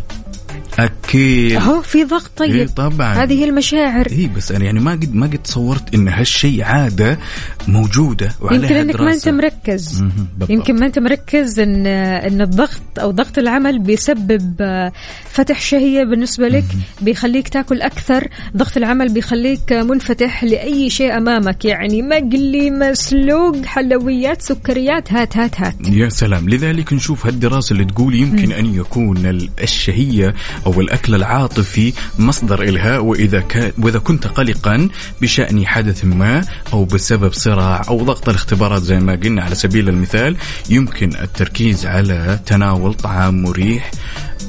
اكيل أهو في ضغط طيب. إيه طبعا. هذه هي المشاعر. اي بس أنا يعني ما قد ما قد تصورت إن هالشيء عادة موجودة وعليها يمكن إنك ما أنت. مركز. يمكن ما أنت مركز ان إن الضغط أو ضغط العمل بيسبب آه، فتح شهية بالنسبة لك بيخليك تاكل أكثر. ضغط العمل بيخليك منفتح لأي شيء أمامك. يعني مقلي مسلوق حلويات سكريات هات هات هات. يا سلام. لذلك نشوف هالدراسة اللي تقول يمكن أن يكون ال- الشهية أو الأكل العاطفي مصدر إلهاء وإذا وإذا كنت قلقا بشأن حدث ما أو بسبب صراع أو ضغط الاختبارات زي ما قلنا على سبيل المثال يمكن التركيز على تناول طعام مريح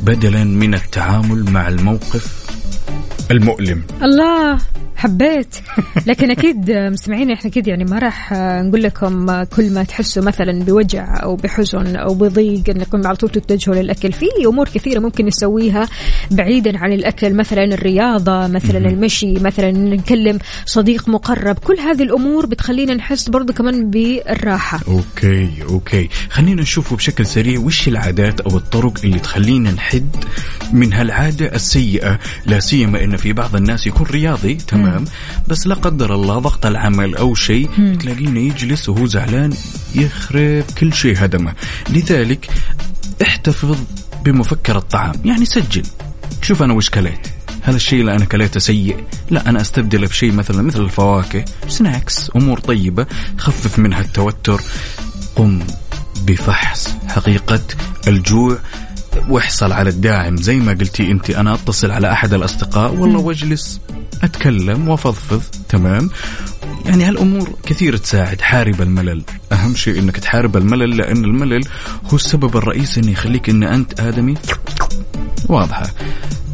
بدلا من التعامل مع الموقف. المؤلم. الله حبيت. لكن أكيد مستمعين إحنا أكيد يعني ما راح نقول لكم كل ما تحسوا مثلا بوجع أو بحزن أو بضيق انكم على طول تتجهوا للأكل. في أمور كثيرة ممكن نسويها بعيدا عن الأكل مثلا الرياضة مثلا المشي مثلا نكلم صديق مقرب. كل هذه الأمور بتخلينا نحس برضو كمان بالراحة. أوكي أوكي. خلينا نشوف بشكل سريع. وش العادات أو الطرق اللي تخلينا نحد من هالعادة السيئة؟ لا سيما إن في بعض الناس يكون رياضي تمام. بس لا قدر الله ضغط العمل أو شيء تلاقينه يجلس وهو زعلان يخرب كل شيء هدمه. لذلك احتفظ بمفكر الطعام. يعني سجل. شوف أنا وش كليت. هل الشيء اللي أنا كليته سيء؟ لا أنا أستبدله بشيء مثلا مثل الفواكه، سناكس، أمور طيبة، خفف منها التوتر، قم بفحص حقيقة الجوع. واحصل على الداعم. زي ما قلتي انت أنا اتصل على احد الاصدقاء. والله واجلس اتكلم وافضفض. تمام؟ يعني هالامور كثير تساعد. حارب الملل. اهم شيء انك تحارب الملل لأن الملل هو السبب الرئيسي انه يخليك ان انت آدمي. واضحة.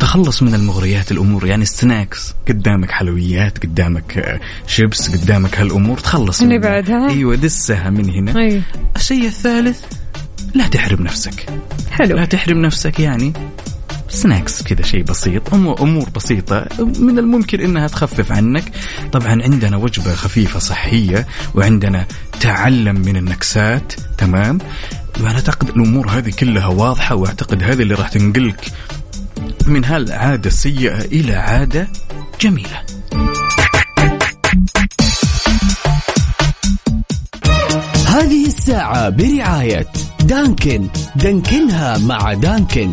تخلص من المغريات الأمور. يعني السناكس قدامك حلويات قدامك آه، شيبس قدامك هالامور. تخلص منها. نبعد، ها؟ أيوه دسها من هنا. أي. الشيء الثالث لا تحرم نفسك. حلو. لا تحرم نفسك يعني سناكس كذا شيء بسيط أمور بسيطة من الممكن أنها تخفف عنك. طبعا عندنا وجبة خفيفة صحية وعندنا تعلم من النكسات تمام؟ وأنا أعتقد الأمور هذه كلها واضحة وأعتقد هذه اللي راح تنقلك من هالعادة السيئة إلى عادة جميلة. هذه الساعة برعاية دانكن. دانكنها مع دانكن.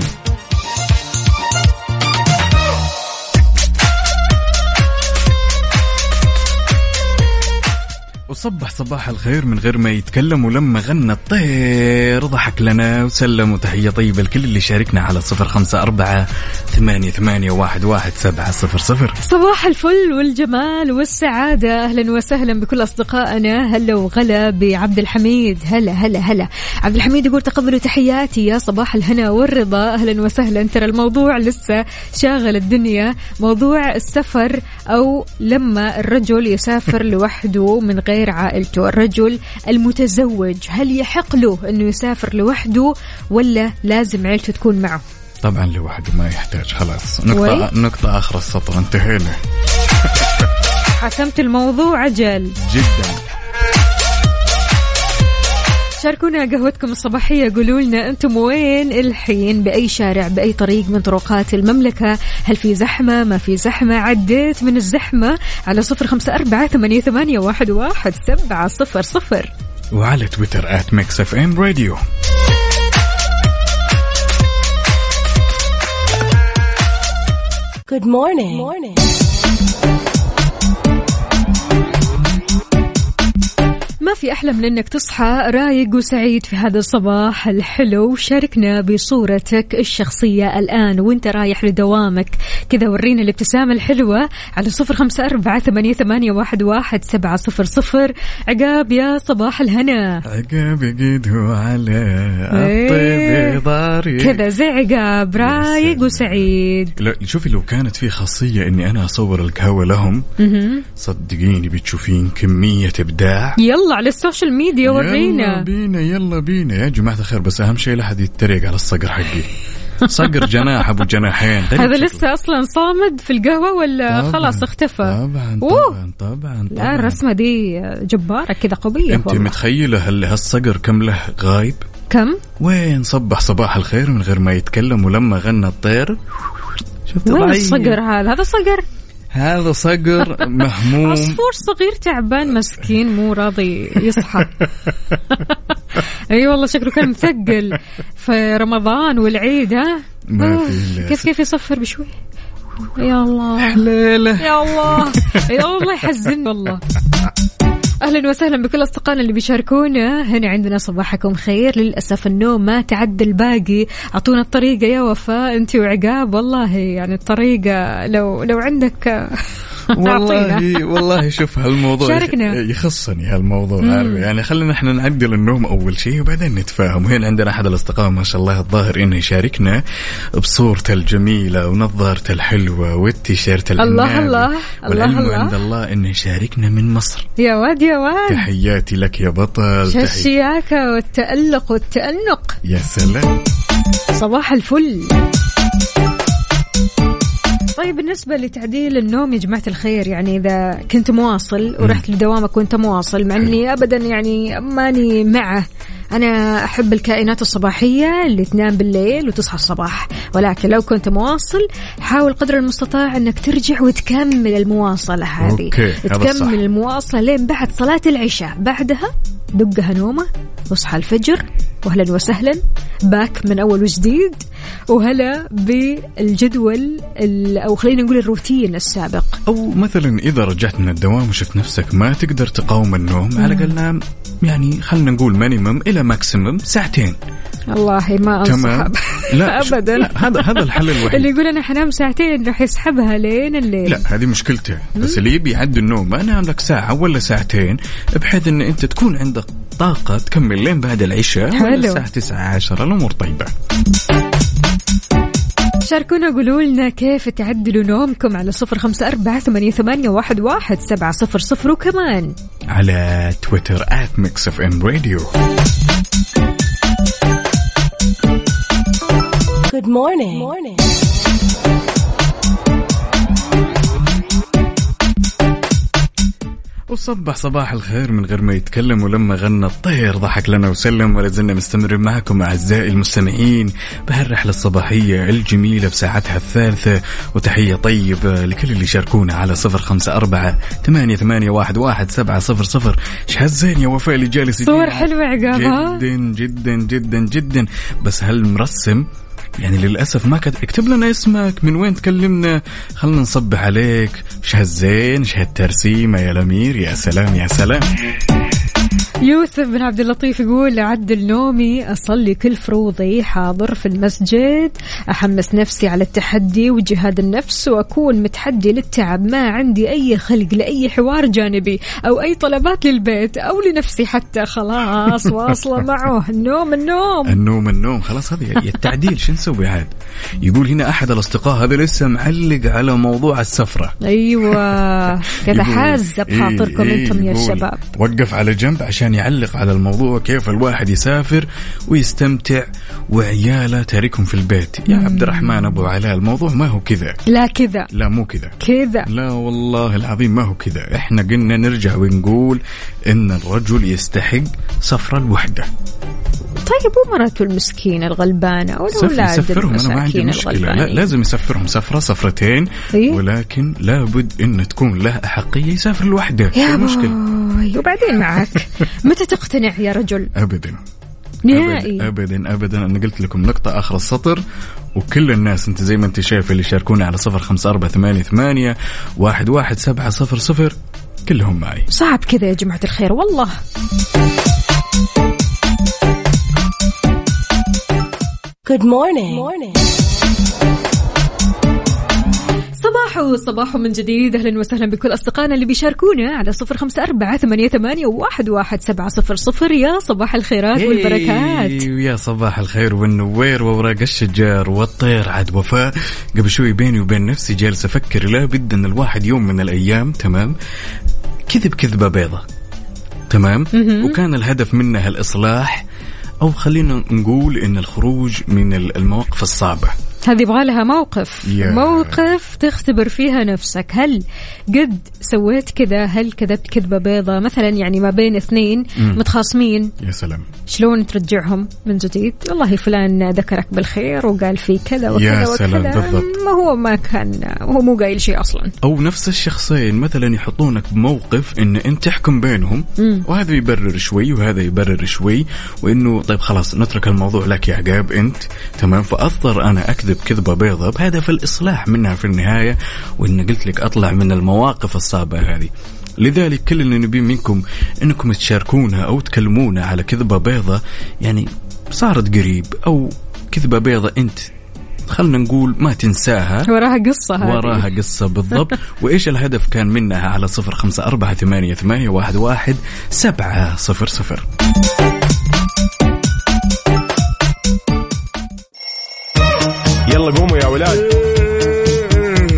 وصبح صباح الخير من غير ما يتكلم ولما غنى الطير ضحك لنا وسلم وتحية طيبة لكل اللي شاركنا على صفر خمسة أربعة ثمانية, ثمانية واحد, واحد سبعة صفر صفر. صباح الفل والجمال والسعادة. أهلا وسهلا بكل أصدقائنا. هلا وغلا بعبد الحميد. هلا هلا هلا. عبد الحميد يقول تقبلوا تحياتي يا صباح الهنا والرضا. أهلا وسهلا. ترى الموضوع لسه شاغل الدنيا. موضوع السفر أو لما الرجل يسافر لوحده من غير عائلته. الرجل المتزوج هل يحق له أنه يسافر لوحده ولا لازم عيلته تكون معه؟ طبعا لوحده ما يحتاج خلاص. نقطة, نقطة آخر السطر انتهينا. حسمت الموضوع أجل جدا. شاركونا قهوتكم الصباحية. قولوا لنا أنتم وين الحين؟ بأي شارع بأي طريق من طرقات المملكة؟ هل في زحمة؟ ما في زحمة؟ عديت من الزحمة على صفر خمسة أربعة ثمانية, ثمانية واحد, واحد سبعة صفر صفر. وعلى تويتر at Mix FM Radio. Good morning. morning. ما في أحلى من أنك تصحى رايق وسعيد في هذا الصباح الحلو. شاركنا بصورتك الشخصية الآن وأنت رايح لدوامك. كذا ورينا الابتسامة الحلوة على صفر خمسة أربعة ثمانية, ثمانية واحد, واحد سبعة صفر صفر. عقاب يا صباح الهنا. عقاب قيده على إيه. الطيب ضاري كذا زي عقاب رايق. وسعيد. شوفي لو كانت في خاصية إني أنا أصور القهوة لهم. صدقيني بتشوفين كمية إبداع. يلا على ال social media يلا ورينا بينا يلا بينا. يا جماعة الخير بس أهم شيء لا حد يتريق على الصقر حقي. صقر جناح أبو جناحين. هذا. لسه أصلا صامد في القهوة ولا طبعاً، خلاص اختفى؟ طبعا أوه. طبعا طبعا لا طبعاً. الرسمة دي جبارة كذا قوية أنت والله. متخيلة هل هالصقر كم له غايب؟ كم؟ وين صبح صباح الخير من غير ما يتكلم ولما غنى الطير؟ شفت وين. الصقر هذا؟ هذا صقر. هذا صقر مهموم. عصفور صغير تعبان مسكين مو راضي يصحى. أي والله شكله كان مثقل في رمضان والعيد ها؟ إلا كيف كيف يصفر بشوي؟ يا الله. ليلة. يا الله. يا الله يحزن والله. أهلا وسهلا بكل أصدقائنا اللي بيشاركونا. هنا عندنا صباحكم خير. للأسف النوم ما تعدى الباقي. أعطونا الطريقة يا وفاء. أنت وعقاب. والله يعني الطريقة لو لو عندك. والله والله شوف هالموضوع شاركنا. يخ- يخصني هالموضوع عارف يعني خلينا إحنا نعدل النوم أول شيء وبعدين نتفاهم وهنا عندنا أحد الأصدقاء ما شاء الله الظاهر إنه يشاركنا بصورته الجميلة ونظارته الحلوة والتيشيرت الله. الله، الله والعلم الله. عند الله إنه يشاركنا من مصر يا واد يا واد تحياتي لك يا بطل. الشياكه والتألق والتأنق يا سلام صباح الفل طيب بالنسبة لتعديل النوم يا جماعة الخير يعني إذا كنت مواصل ورحت لدوامك وأنت مواصل مع إني أبدا يعني ماني معه أنا أحب الكائنات الصباحية اللي تنام بالليل وتصحى الصباح. ولكن لو كنت مواصل حاول قدر المستطاع أنك ترجع وتكمل المواصلة هذه. أوكي، تكمل صح. المواصلة لين بعد صلاة العشاء. بعدها دقها نومة واصحى الفجر واهلا وسهلا باك من أول وجديد وهلا بالجدول ال- أو خلينا نقول الروتين السابق. أو مثلا إذا رجعت من الدوام وشفت نفسك ما تقدر تقاوم النوم على الأقل نام. يعني خلينا نقول minimum إلى maximum ساعتين. والله ما تمام. انصح لا شو- ابدا. لا هذا هذا الحل اللي الوحيد يقول أنا حنام ساعتين راح يسحبها لين الليل. لا هذه مشكلته بس اللي يبي يعدي النوم انام لك ساعة ولا ساعتين بحيث إن أنت تكون عندك طاقة تكمل لين بعد العشاء حلو. الساعة 9 10 الأمور طيبة. شاركونا قولوا لنا كيف تعدلوا نومكم على صفر خمسة أربعة ثمانية, ثمانية واحد, واحد سبعة صفر صفر وكمان على تويتر at Mix FM Radio Good morning. Morning. وصبح صباح الخير من غير ما يتكلم ولما غنى الطير ضحك لنا وسلم ولا زلنا مستمرين معكم أعزائي المستمعين بهالرحلة الصباحية الجميلة بساعتها الثالثة وتحية طيبة لكل اللي يشاركونا على صفر خمسة أربعة ثمانية, ثمانية واحد, واحد سبعة صفر صفر إيش هالزين يا وفاء اللي جالس صور. حلوة عقاب ها؟ جدا جدا جدا جدا بس هل مرسم يعني للأسف ما كتب اكتب لنا اسمك من وين تكلمنا؟ خلنا نصبح عليك. إيش هالزين إيش يا الأمير يا سلام يا سلام. يوسف بن عبد اللطيف يقول أعدل نومي أصلي كل فروضي حاضر في المسجد أحمس نفسي على التحدي وجهاد النفس وأكون متحدي للتعب. ما عندي أي خلق لأي حوار جانبي أو أي طلبات للبيت أو لنفسي حتى. خلاص واصلة معه. النوم النوم. النوم النوم. خلاص هذا التعديل. شو نسوي عاد؟ يقول هنا أحد الأصدقاء هذا لسه معلق على موضوع السفرة. أيوة. كذا حازة بخاطركم إيه، أنتم يا الشباب وقف على جنب عشان يعلق على الموضوع كيف الواحد يسافر ويستمتع وعياله تاركهم في البيت. يا عبد الرحمن أبو علاء الموضوع ما هو كذا. لا كذا. لا مو كذا. كذا. لا والله العظيم ما هو كذا. إحنا قلنا نرجع ونقول إن الرجل يستحق سفرة الوحدة. طيب ومراته المسكينة الغلبانة والأولاد يسفرهم أنا ما عندي مشكلة. لا. لازم يسفرهم سفرة سفرتين إيه؟ ولكن لابد إن تكون له أحقية يسافر لوحده يا المشكلة بوي وبعدين معك. متى تقتنع يا رجل؟ ابدا. نهائي. ابدا ابدا أنا قلت لكم نقطة آخر السطر وكل الناس أنت زي ما أنت شايف اللي شاركونا على صفر خمسة أربعة ثمانية ثمانية واحد واحد سبعة صفر صفر كلهم معي. صعب كذا يا جماعة الخير والله. Good morning. Morning. صباحو صباحو من جديد. أهلا وسهلا بكل أصدقائنا اللي بيشاركونا على صفر خمسة أربعة ثمانية, ثمانية واحد, واحد سبعة صفر صفر. يا صباح الخيرات والبركات. يا صباح الخير والنوير ووراق الشجار والطير. عاد وفاء. قبل شوي بيني وبين نفسي جالس أفكر لا بد أن الواحد يوم من الأيام تمام كذب كذبة بيضة تمام؟ وكان الهدف منها الإصلاح أو خلينا نقول إن الخروج من المواقف الصعبة. هذه يبغى لها موقف. يا. موقف تختبر فيها نفسك. هل قد سويت كذا؟ هل كذبت كذبة بيضة؟ مثلا يعني ما بين اثنين مم. متخاصمين. يا سلام. شلون ترجعهم من جديد؟ والله فلان ذكرك بالخير وقال في كذا وكذا يا وكذا. سلام، بالضبط. ما هو ما كان هو مو قايل شيء أصلا. أو نفس الشخصين مثلا يحطونك بموقف إن أنت تحكم بينهم مم. وهذا يبرر شوي وهذا يبرر شوي وإنه طيب خلاص نترك الموضوع لك يا عقاب أنت تمام؟ فاضطر أنا أكذب كذبة بيضة بهدف الإصلاح منها في النهاية وإن قلت لك أطلع من المواقف الصعبة هذه. لذلك كل اللي نبيه منكم إنكم تشاركونا أو تكلمونا على كذبة بيضة يعني صارت قريب أو كذبة بيضة أنت. خلنا نقول ما تنساها. وراها قصة هذه. وراها قصة بالضبط. وإيش الهدف كان منها؟ على صفر خمسة أربعة ثمانية, ثمانية واحد, واحد سبعة صفر صفر. يلا قوموا يا ولاد.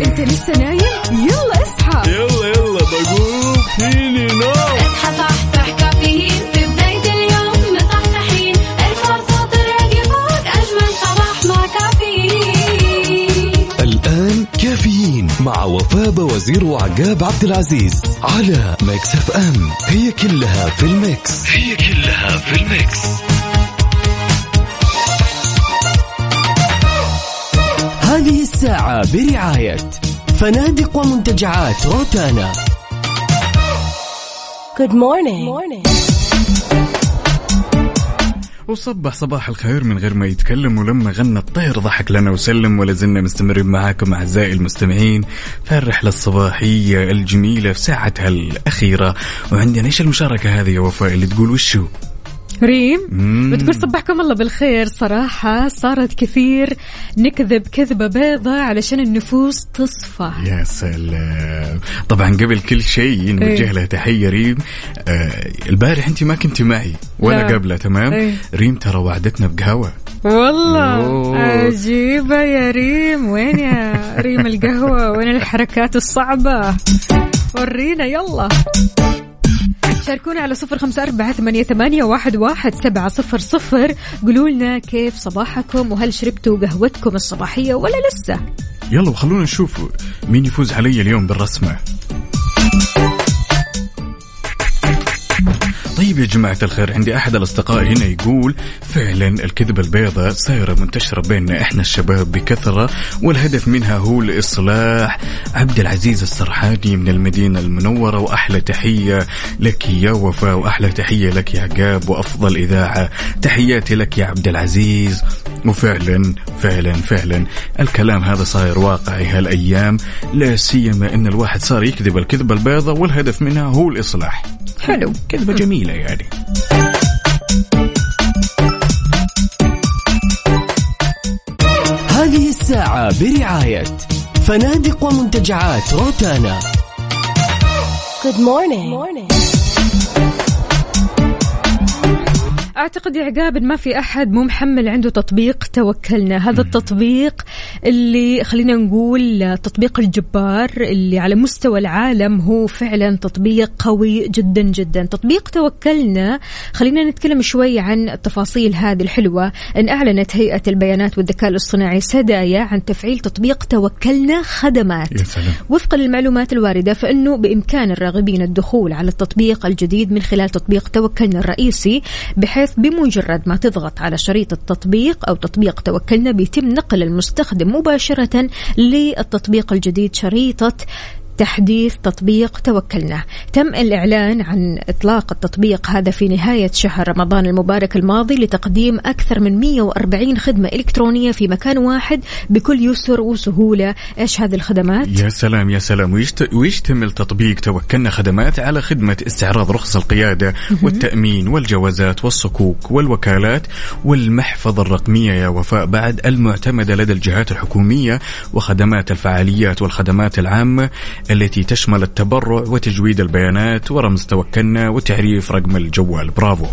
انت لسه نايم؟ يلا اصحى. يلا يلا بقوم. فيني نوم. اصحى صحصح كافيين. في بداية اليوم مصحصحين. الفرصة تراك فوق. أجمل صباح مع كافيين. الآن كافيين مع وفاء وزير وعقاب عبد العزيز على Mix FM. هي كلها في ال Mix. هي كلها في ال Mix. هذه الساعة برعاية فنادق ومنتجعات روتانا Good morning. Morning. وصبح صباح الخير من غير ما يتكلم ولما غنى الطير ضحك لنا وسلم ولا زلنا مستمرين معاكم أعزائي المستمعين في الرحلة الصباحية الجميلة في ساعتها الأخيرة وعندنا إيش المشاركة هذه يا وفاء اللي تقول وشو ريم مم. بتقول صبحكم الله بالخير. صراحة صارت كثير نكذب كذبة بيضة علشان النفوس تصفى يا سلام. طبعا قبل كل شيء نوجه إيه. لها تحية ريم. آه البارح انت ما كنت معي ولا لا. قبله تمام؟ إيه. ريم ترى وعدتنا بقهوة. والله. أوه. عجيبة يا ريم. وين يا ريم القهوة؟ وين الحركات الصعبة؟ ورينا يلا. شاركونا على صفر خمسة أربعة ثمانية, ثمانية واحد, واحد سبعة صفر صفر. قولوا لنا كيف صباحكم وهل شربتوا قهوتكم الصباحية ولا لسه؟ يلا وخلونا نشوف مين يفوز علي اليوم بالرسمة. طيب يا جماعة الخير عندي أحد الأصدقاء هنا يقول فعلا الكذبة البيضاء صايرة منتشرة بيننا إحنا الشباب بكثرة والهدف منها هو الإصلاح. عبد العزيز السرحاني من المدينة المنورة وأحلى تحية لك يا وفاء وأحلى تحية لك يا عقاب وأفضل إذاعة. تحياتي لك يا عبد العزيز. وفعلا فعلا فعلا الكلام هذا صاير واقعي هالأيام لا سيما أن الواحد صار يكذب الكذبة البيضاء والهدف منها هو الإصلاح. حلو كذبة جميلة يعني هذه الساعة برعاية فنادق ومنتجعات روتانا Good morning. morning. أعتقد يا عقاب ما في أحد مو محمل عنده تطبيق توكلنا. هذا التطبيق اللي خلينا نقول تطبيق الجبار اللي على مستوى العالم هو فعلا تطبيق قوي جدا جدا. تطبيق توكلنا خلينا نتكلم شوي عن التفاصيل هذه الحلوة. إن أعلنت هيئة البيانات والذكاء الاصطناعي سدايا عن تفعيل تطبيق توكلنا خدمات. يا سلام. وفقا للمعلومات الواردة فإنه بإمكان الراغبين الدخول على التطبيق الجديد من خلال تطبيق توكلنا الرئيسي بحيث بمجرد ما تضغط على شريط التطبيق أو تطبيق توكلنا بيتم نقل المستخدم مباشرة للتطبيق الجديد شريطة تحديث تطبيق توكلنا. تم الإعلان عن إطلاق التطبيق هذا في نهاية شهر رمضان المبارك الماضي لتقديم أكثر من 140 خدمة إلكترونية في مكان واحد بكل يسر وسهولة. إيش هذه الخدمات؟ يا سلام يا سلام. ويشت... ويشتمل تطبيق توكلنا؟ خدمات على خدمة استعراض رخص القيادة والتأمين والجوازات والصكوك والوكالات والمحفظة الرقمية يا وفاء بعد المعتمدة لدى الجهات الحكومية وخدمات الفعاليات والخدمات العامة. التي تشمل التبرع وتجويد البيانات ورمز توكلنا وتعريف رقم الجوال. برافو.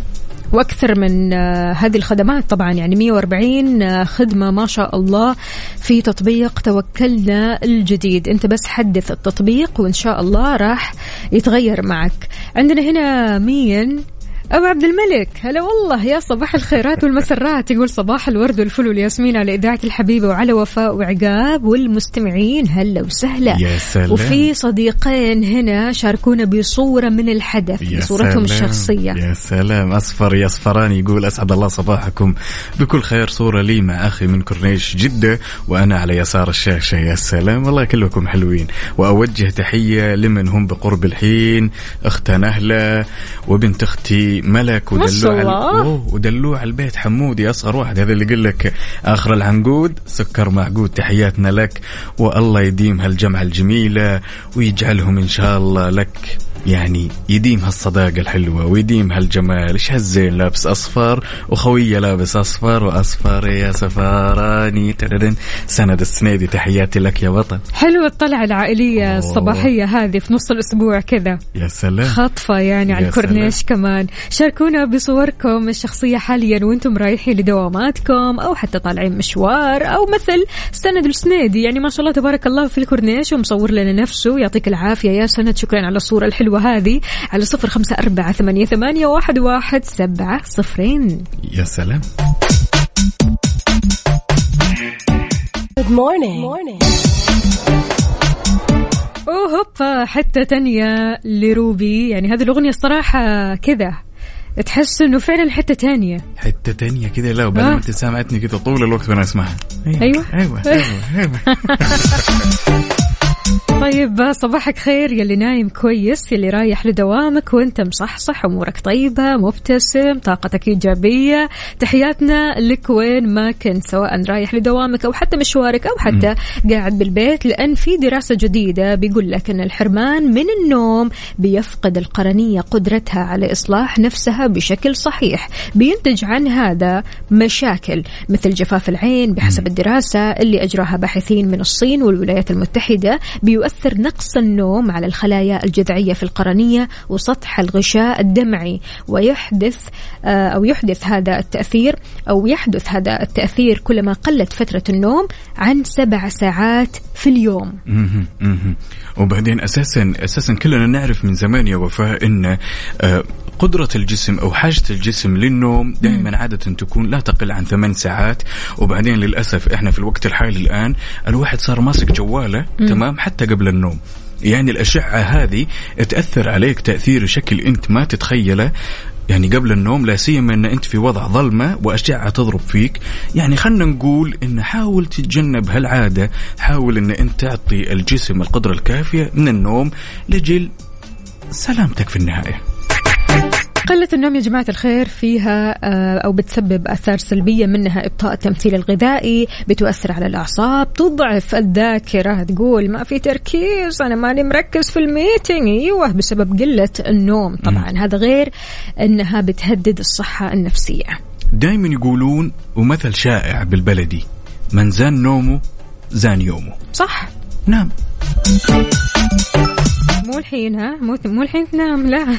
وأكثر من آه، هذه الخدمات طبعا يعني 140 آه، خدمة ما شاء الله في تطبيق توكلنا الجديد. أنت بس حدث التطبيق وإن شاء الله راح يتغير معك. عندنا هنا مين أبو عبد الملك هلا والله يا صباح الخيرات والمسرات. يقول صباح الورد والفل والياسمين على إذاعة الحبيبة وعلى وفاء وعقاب والمستمعين هلا وسهلا. يا سلام. وفي صديقين هنا شاركونا بصورة من الحدث يا بصورتهم سلام. الشخصية. يا سلام. أصفر يا اصفراني يقول أسعد الله صباحكم. بكل خير صورة لي مع أخي من كورنيش جدة وأنا على يسار الشاشة. يا سلام. والله كلكم حلوين. وأوجه تحية لمن هم بقرب الحين. أختنا نهله وبنت ملك ودلوع. أوه، ودلوع البيت حمودي أصغر واحد. هذا اللي يقول لك آخر العنقود. سكر معقود. تحياتنا لك والله يديم هالجمعة الجميلة ويجعلهم إن شاء الله لك. يعني يديم هالصداقة الحلوة ويديم هالجمال. إيش هالزين؟ لابس أصفر وخوية لابس أصفر وأصفر يا سفاراني تدرن سند السنيدي تحياتي لك يا وطن. حلوة الطلعة العائلية أوه. الصباحية هذه في نص الأسبوع كذا. يا سلام. خطفة يعني على الكورنيش كمان. شاركونا بصوركم الشخصية حاليا وأنتم رايحين لدواماتكم أو حتى طالعين مشوار أو مثل سند السنيدي. يعني ما شاء الله تبارك الله في الكورنيش ومصور لنا نفسه. يعطيك العافية يا سند. شكرا على الصورة الحلوة هذه على صفر خمسة أربعة ثمانية, ثمانية واحد, واحد سبعة صفرين يا سلام Good morning. morning. وهوبا حتى تانية لروبي يعني هذه الأغنية الصراحة كذا تحس إنه فعلا حتة تانية حتة تانية كذا لا وبعد آه. ما أنت سامعتني كذا طول الوقت وأنا أسمعها أيوة. أيوه أيوه, أيوة. طيب صباحك خير يلي نايم كويس يلي رايح لدوامك وانت مصحصح أمورك طيبة مبتسم طاقتك إيجابية. تحياتنا لك وين ما كنت سواء رايح لدوامك أو حتى مشوارك أو حتى قاعد بالبيت لأن في دراسة جديدة بيقول لك إن الحرمان من النوم بيفقد القرنية قدرتها على إصلاح نفسها بشكل صحيح بينتج عن هذا مشاكل مثل جفاف العين بحسب الدراسة اللي أجراها باحثين من الصين والولايات المتحدة بيؤثر نقص النوم على الخلايا الجذعية في القرنية وسطح الغشاء الدمعي ويحدث آه، أو يحدث هذا التأثير أو يحدث هذا التأثير كلما قلت فترة النوم عن سبع ساعات في اليوم. وبعدين أساسا أساسا كلنا نعرف من زمان يا وفاء إن آه، قدرة الجسم أو حاجة الجسم للنوم دائما عادة تكون لا تقل عن ثمان ساعات. وبعدين للأسف إحنا في الوقت الحالي الآن الواحد صار ماسك جواله تمام؟ حتى قبل النوم. يعني الأشعة هذه تأثر عليك تأثير شكل أنت ما تتخيله. يعني قبل النوم لا سيما إن أنت في وضع ظلمة وأشعة تضرب فيك. يعني خلينا نقول إن حاول تتجنب هالعادة. حاول إن أنت تعطي الجسم القدرة الكافية من النوم لجل سلامتك في النهاية. قلة النوم يا جماعة الخير فيها آه، أو بتسبب آثار سلبية منها إبطاء التمثيل الغذائي بتؤثر على الأعصاب تضعف الذاكرة تقول ما في تركيز أنا ماني مركز في الميتنج أيوة بسبب قلة النوم. طبعا هذا غير أنها بتهدد الصحة النفسية. دائما يقولون ومثل شائع بالبلدي من زان نومه زان يومه. صح. نعم. مو الحين ها؟ مو مو الحين تنام لا.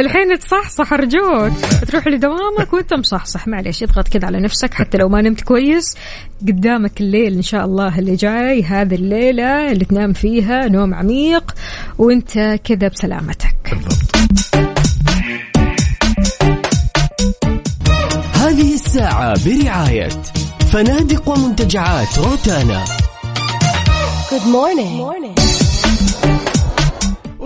الحين تصحصح ارجوك تروح لدوامك وانت مصحصح. معليش اضغط كذا على نفسك حتى لو ما نمت كويس. قدامك الليل إن شاء الله اللي جاي هذه الليلة اللي تنام فيها نوم عميق وانت كذا بسلامتك. هذه الساعة برعاية فنادق ومنتجعات روتانا. Good morning. morning.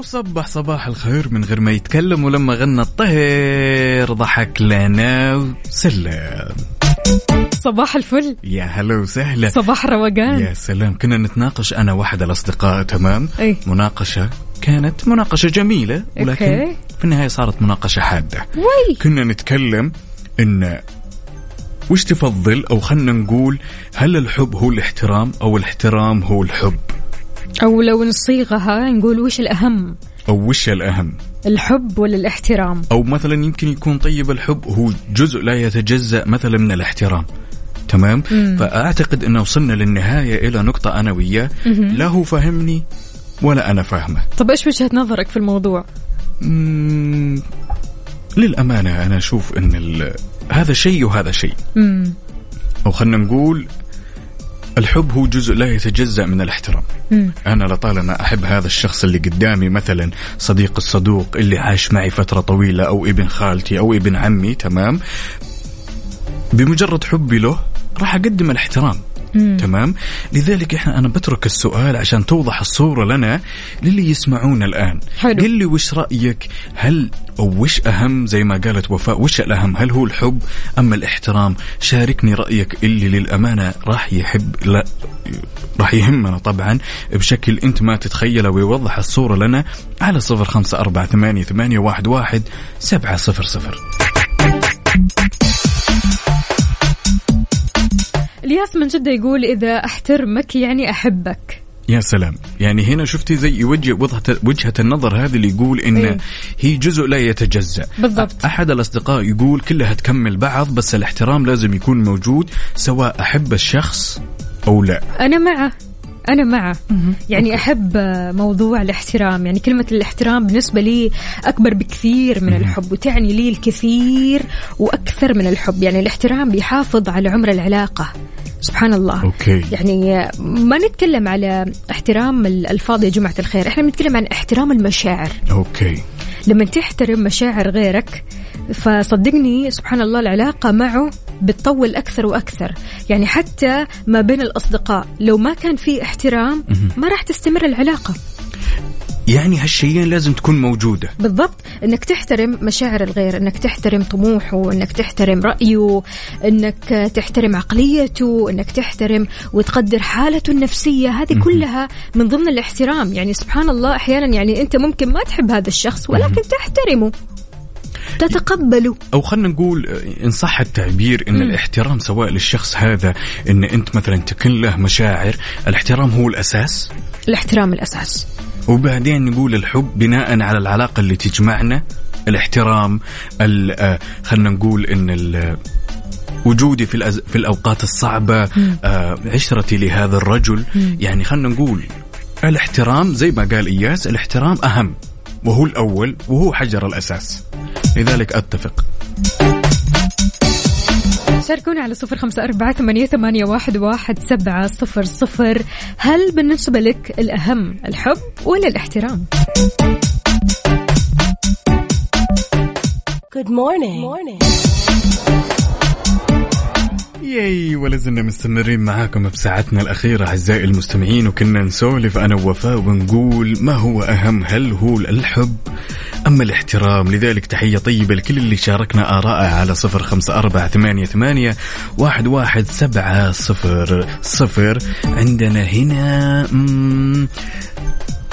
وصبح صباح الخير من غير ما يتكلم ولما غنى الطير ضحك لنا وسلم. صباح الفل. يا هلا وسهلا. صباح روقان. يا سلام. كنا نتناقش أنا واحد الأصدقاء تمام؟ أي. مناقشة كانت مناقشة جميلة ولكن okay. في النهاية صارت مناقشة حادة. وي كنا نتكلم إن وش تفضل؟ أو خلنا نقول هل الحب هو الاحترام أو الاحترام هو الحب؟ أو لو نصيغها نقول وش الأهم؟ أو وش الأهم؟ الحب ولا الاحترام؟ أو مثلا يمكن يكون طيب الحب هو جزء لا يتجزأ مثلا من الاحترام. تمام؟ فأعتقد ان وصلنا للنهاية إلى نقطة أنا وياه لا هو فاهمني ولا أنا فاهمه. طب إيش وجهة نظرك في الموضوع؟ مم، للأمانة أنا أشوف إن ال- هذا شيء وهذا شيء. امم أو خلينا نقول الحب هو جزء لا يتجزأ من الاحترام. أنا لطالما أحب هذا الشخص اللي قدامي مثلا صديق الصدوق اللي عاش معي فترة طويلة أو ابن خالتي أو ابن عمي تمام؟ بمجرد حبي له راح أقدم الاحترام. تمام؟ لذلك إحنا أنا بترك السؤال عشان توضح الصورة لنا للي يسمعونا الآن. حلو. قل لي وش رأيك؟ هل أو وش أهم زي ما قالت وفاء وش الأهم؟ هل هو الحب أم الاحترام؟ شاركني رأيك اللي للأمانة راح يحب لا راح يهمنا طبعا بشكل أنت ما تتخيله ويوضح الصورة لنا على صفر خمسة أربعة ثمانية, ثمانية واحد, واحد سبعة صفر صفر. الياس من جدة يقول إذا أحترمك يعني أحبك. يا سلام. يعني هنا شفتي زي يوجه وجهة, النظر هذه اللي يقول إن إيه. هي جزء لا يتجزأ. بالضبط. أحد الأصدقاء يقول كلها تكمل بعض بس الاحترام لازم يكون موجود سواء أحب الشخص أو لا. أنا معه. أنا معه يعني أحب موضوع الاحترام. يعني كلمة الاحترام بالنسبة لي أكبر بكثير من الحب وتعني لي الكثير وأكثر من الحب. يعني الاحترام بيحافظ على عمر العلاقة. سبحان الله. okay. يعني ما نتكلم على احترام الألفاظ يا جماعة الخير. إحنا بنتكلم عن احترام المشاعر. okay. لما تحترم مشاعر غيرك فصدقني سبحان الله العلاقة معه بتطول أكثر وأكثر. يعني حتى ما بين الأصدقاء لو ما كان في احترام ما راح تستمر العلاقة. يعني هالشيئين لازم تكون موجودة. بالضبط. إنك تحترم مشاعر الغير إنك تحترم طموحه إنك تحترم رأيه إنك تحترم عقليته إنك تحترم وتقدر حالته النفسية. هذه كلها من ضمن الاحترام. يعني سبحان الله أحيانا يعني أنت ممكن ما تحب هذا الشخص ولكن تحترمه. تتقبله أو خلينا نقول إن صح التعبير إن الاحترام سواء للشخص هذا إن أنت مثلا تكن له مشاعر الاحترام هو الأساس؟ الاحترام الأساس. وبعدين نقول الحب بناء على العلاقة اللي تجمعنا الاحترام ال- آه، خلينا نقول إن وجودي في الأز... في الأوقات الصعبة آه عشرتي لهذا الرجل. يعني خلينا نقول الاحترام زي ما قال إياس الاحترام أهم وهو الأول وهو حجر الأساس. لذلك أتفق شاركونا على صفر خمسة أربعة ثمانية, ثمانية واحد, واحد سبعة صفر صفر هل بالنسبة لك الأهم الحب ولا الاحترام Good morning. morning. ياي ولا زلنا مستمرين معاكم بساعتنا الأخيرة أعزائي المستمعين وكنا نسولف أنا ووفاء ونقول ما هو أهم هل هو الحب أما الاحترام؟ لذلك تحية طيبة لكل اللي شاركنا آراءه على صفر خمسة أربعة ثمانية, ثمانية واحد, واحد سبعة صفر صفر. عندنا هنا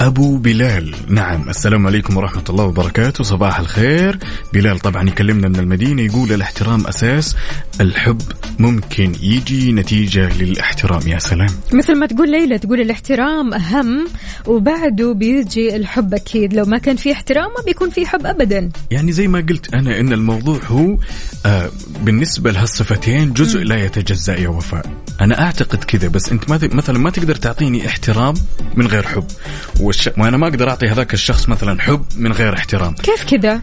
أبو بلال. نعم السلام عليكم ورحمة الله وبركاته. صباح الخير. بلال طبعا يكلمنا من المدينة يقول الاحترام أساس الحب ممكن يجي نتيجة للاحترام. يا سلام. مثل ما تقول ليلى تقول الاحترام أهم وبعده بيجي الحب أكيد. لو ما كان في احترام ما بيكون في حب أبدا. يعني زي ما قلت أنا إن الموضوع هو آه بالنسبة لهالصفتين جزء لا يتجزأ يا وفاء. أنا أعتقد كذا بس أنت ما مثلا ما تقدر تعطيني احترام من غير حب. والش... وأنا ما أقدر أعطي هذاك الشخص مثلا حب من غير احترام. كيف كذا؟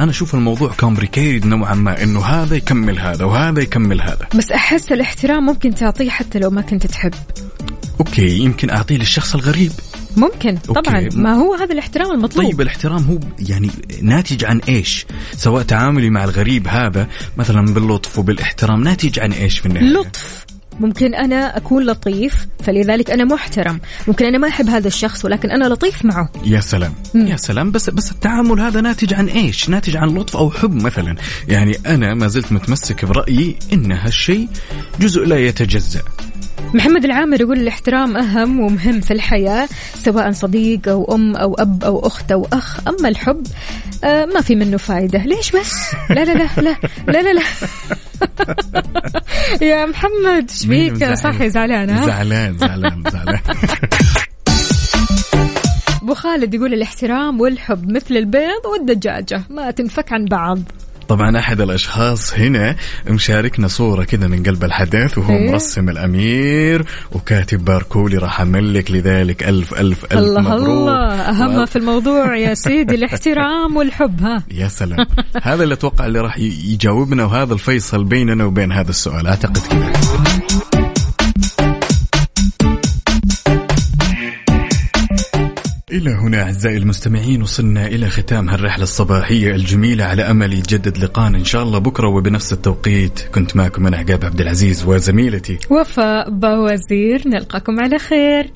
أنا أشوف الموضوع complicated نوعا ما إنه هذا يكمل هذا وهذا يكمل هذا. بس أحس الاحترام ممكن تعطيه حتى لو ما كنت تحب. okay يمكن أعطيه للشخص الغريب. ممكن طبعا. أوكي. ما هو هذا الاحترام المطلوب؟ طيب الاحترام هو يعني ناتج عن إيش؟ سواء تعاملي مع الغريب هذا مثلا باللطف وبالاحترام ناتج عن إيش في النهاية؟ لطف. ممكن أنا أكون لطيف فلذلك أنا محترم. ممكن أنا ما أحب هذا الشخص ولكن أنا لطيف معه. يا سلام. يا سلام. بس بس التعامل هذا ناتج عن إيش؟ ناتج عن لطف أو حب مثلا. يعني أنا ما زلت متمسك برأيي إن هالشيء جزء لا يتجزأ. محمد العامر يقول الاحترام أهم ومهم في الحياة سواء صديق أو أم أو أب أو أخت أو أخ أما الحب آه ما في منه فايدة. ليش بس؟ لا لا لا لا لا لا, لا. يا محمد زعلان؟ صحي زعلان زعلان زعلان زعلان. أبو خالد يقول الاحترام والحب مثل البيض والدجاجة ما تنفك عن بعض. طبعا أحد الأشخاص هنا مشاركنا صورة كذا من قلب الحدث وهو إيه؟ مرسم الأمير وكاتب باركولي راح أملك لذلك ألف ألف ألف الله مبروك. الله. ما و- في الموضوع يا سيدي الاحترام والحب ها. يا سلام. هذا اللي أتوقع اللي راح يجاوبنا وهذا الفيصل بيننا وبين هذا السؤال. أعتقد كذا. إلى هنا أعزائي المستمعين وصلنا إلى ختام هالرحلة الصباحية الجميلة على أمل يتجدد لقانا إن شاء الله بكرة وبنفس التوقيت. كنت معكم أنا عقاب عبد العزيز وزميلتي. وفاء بوزير نلقاكم على خير.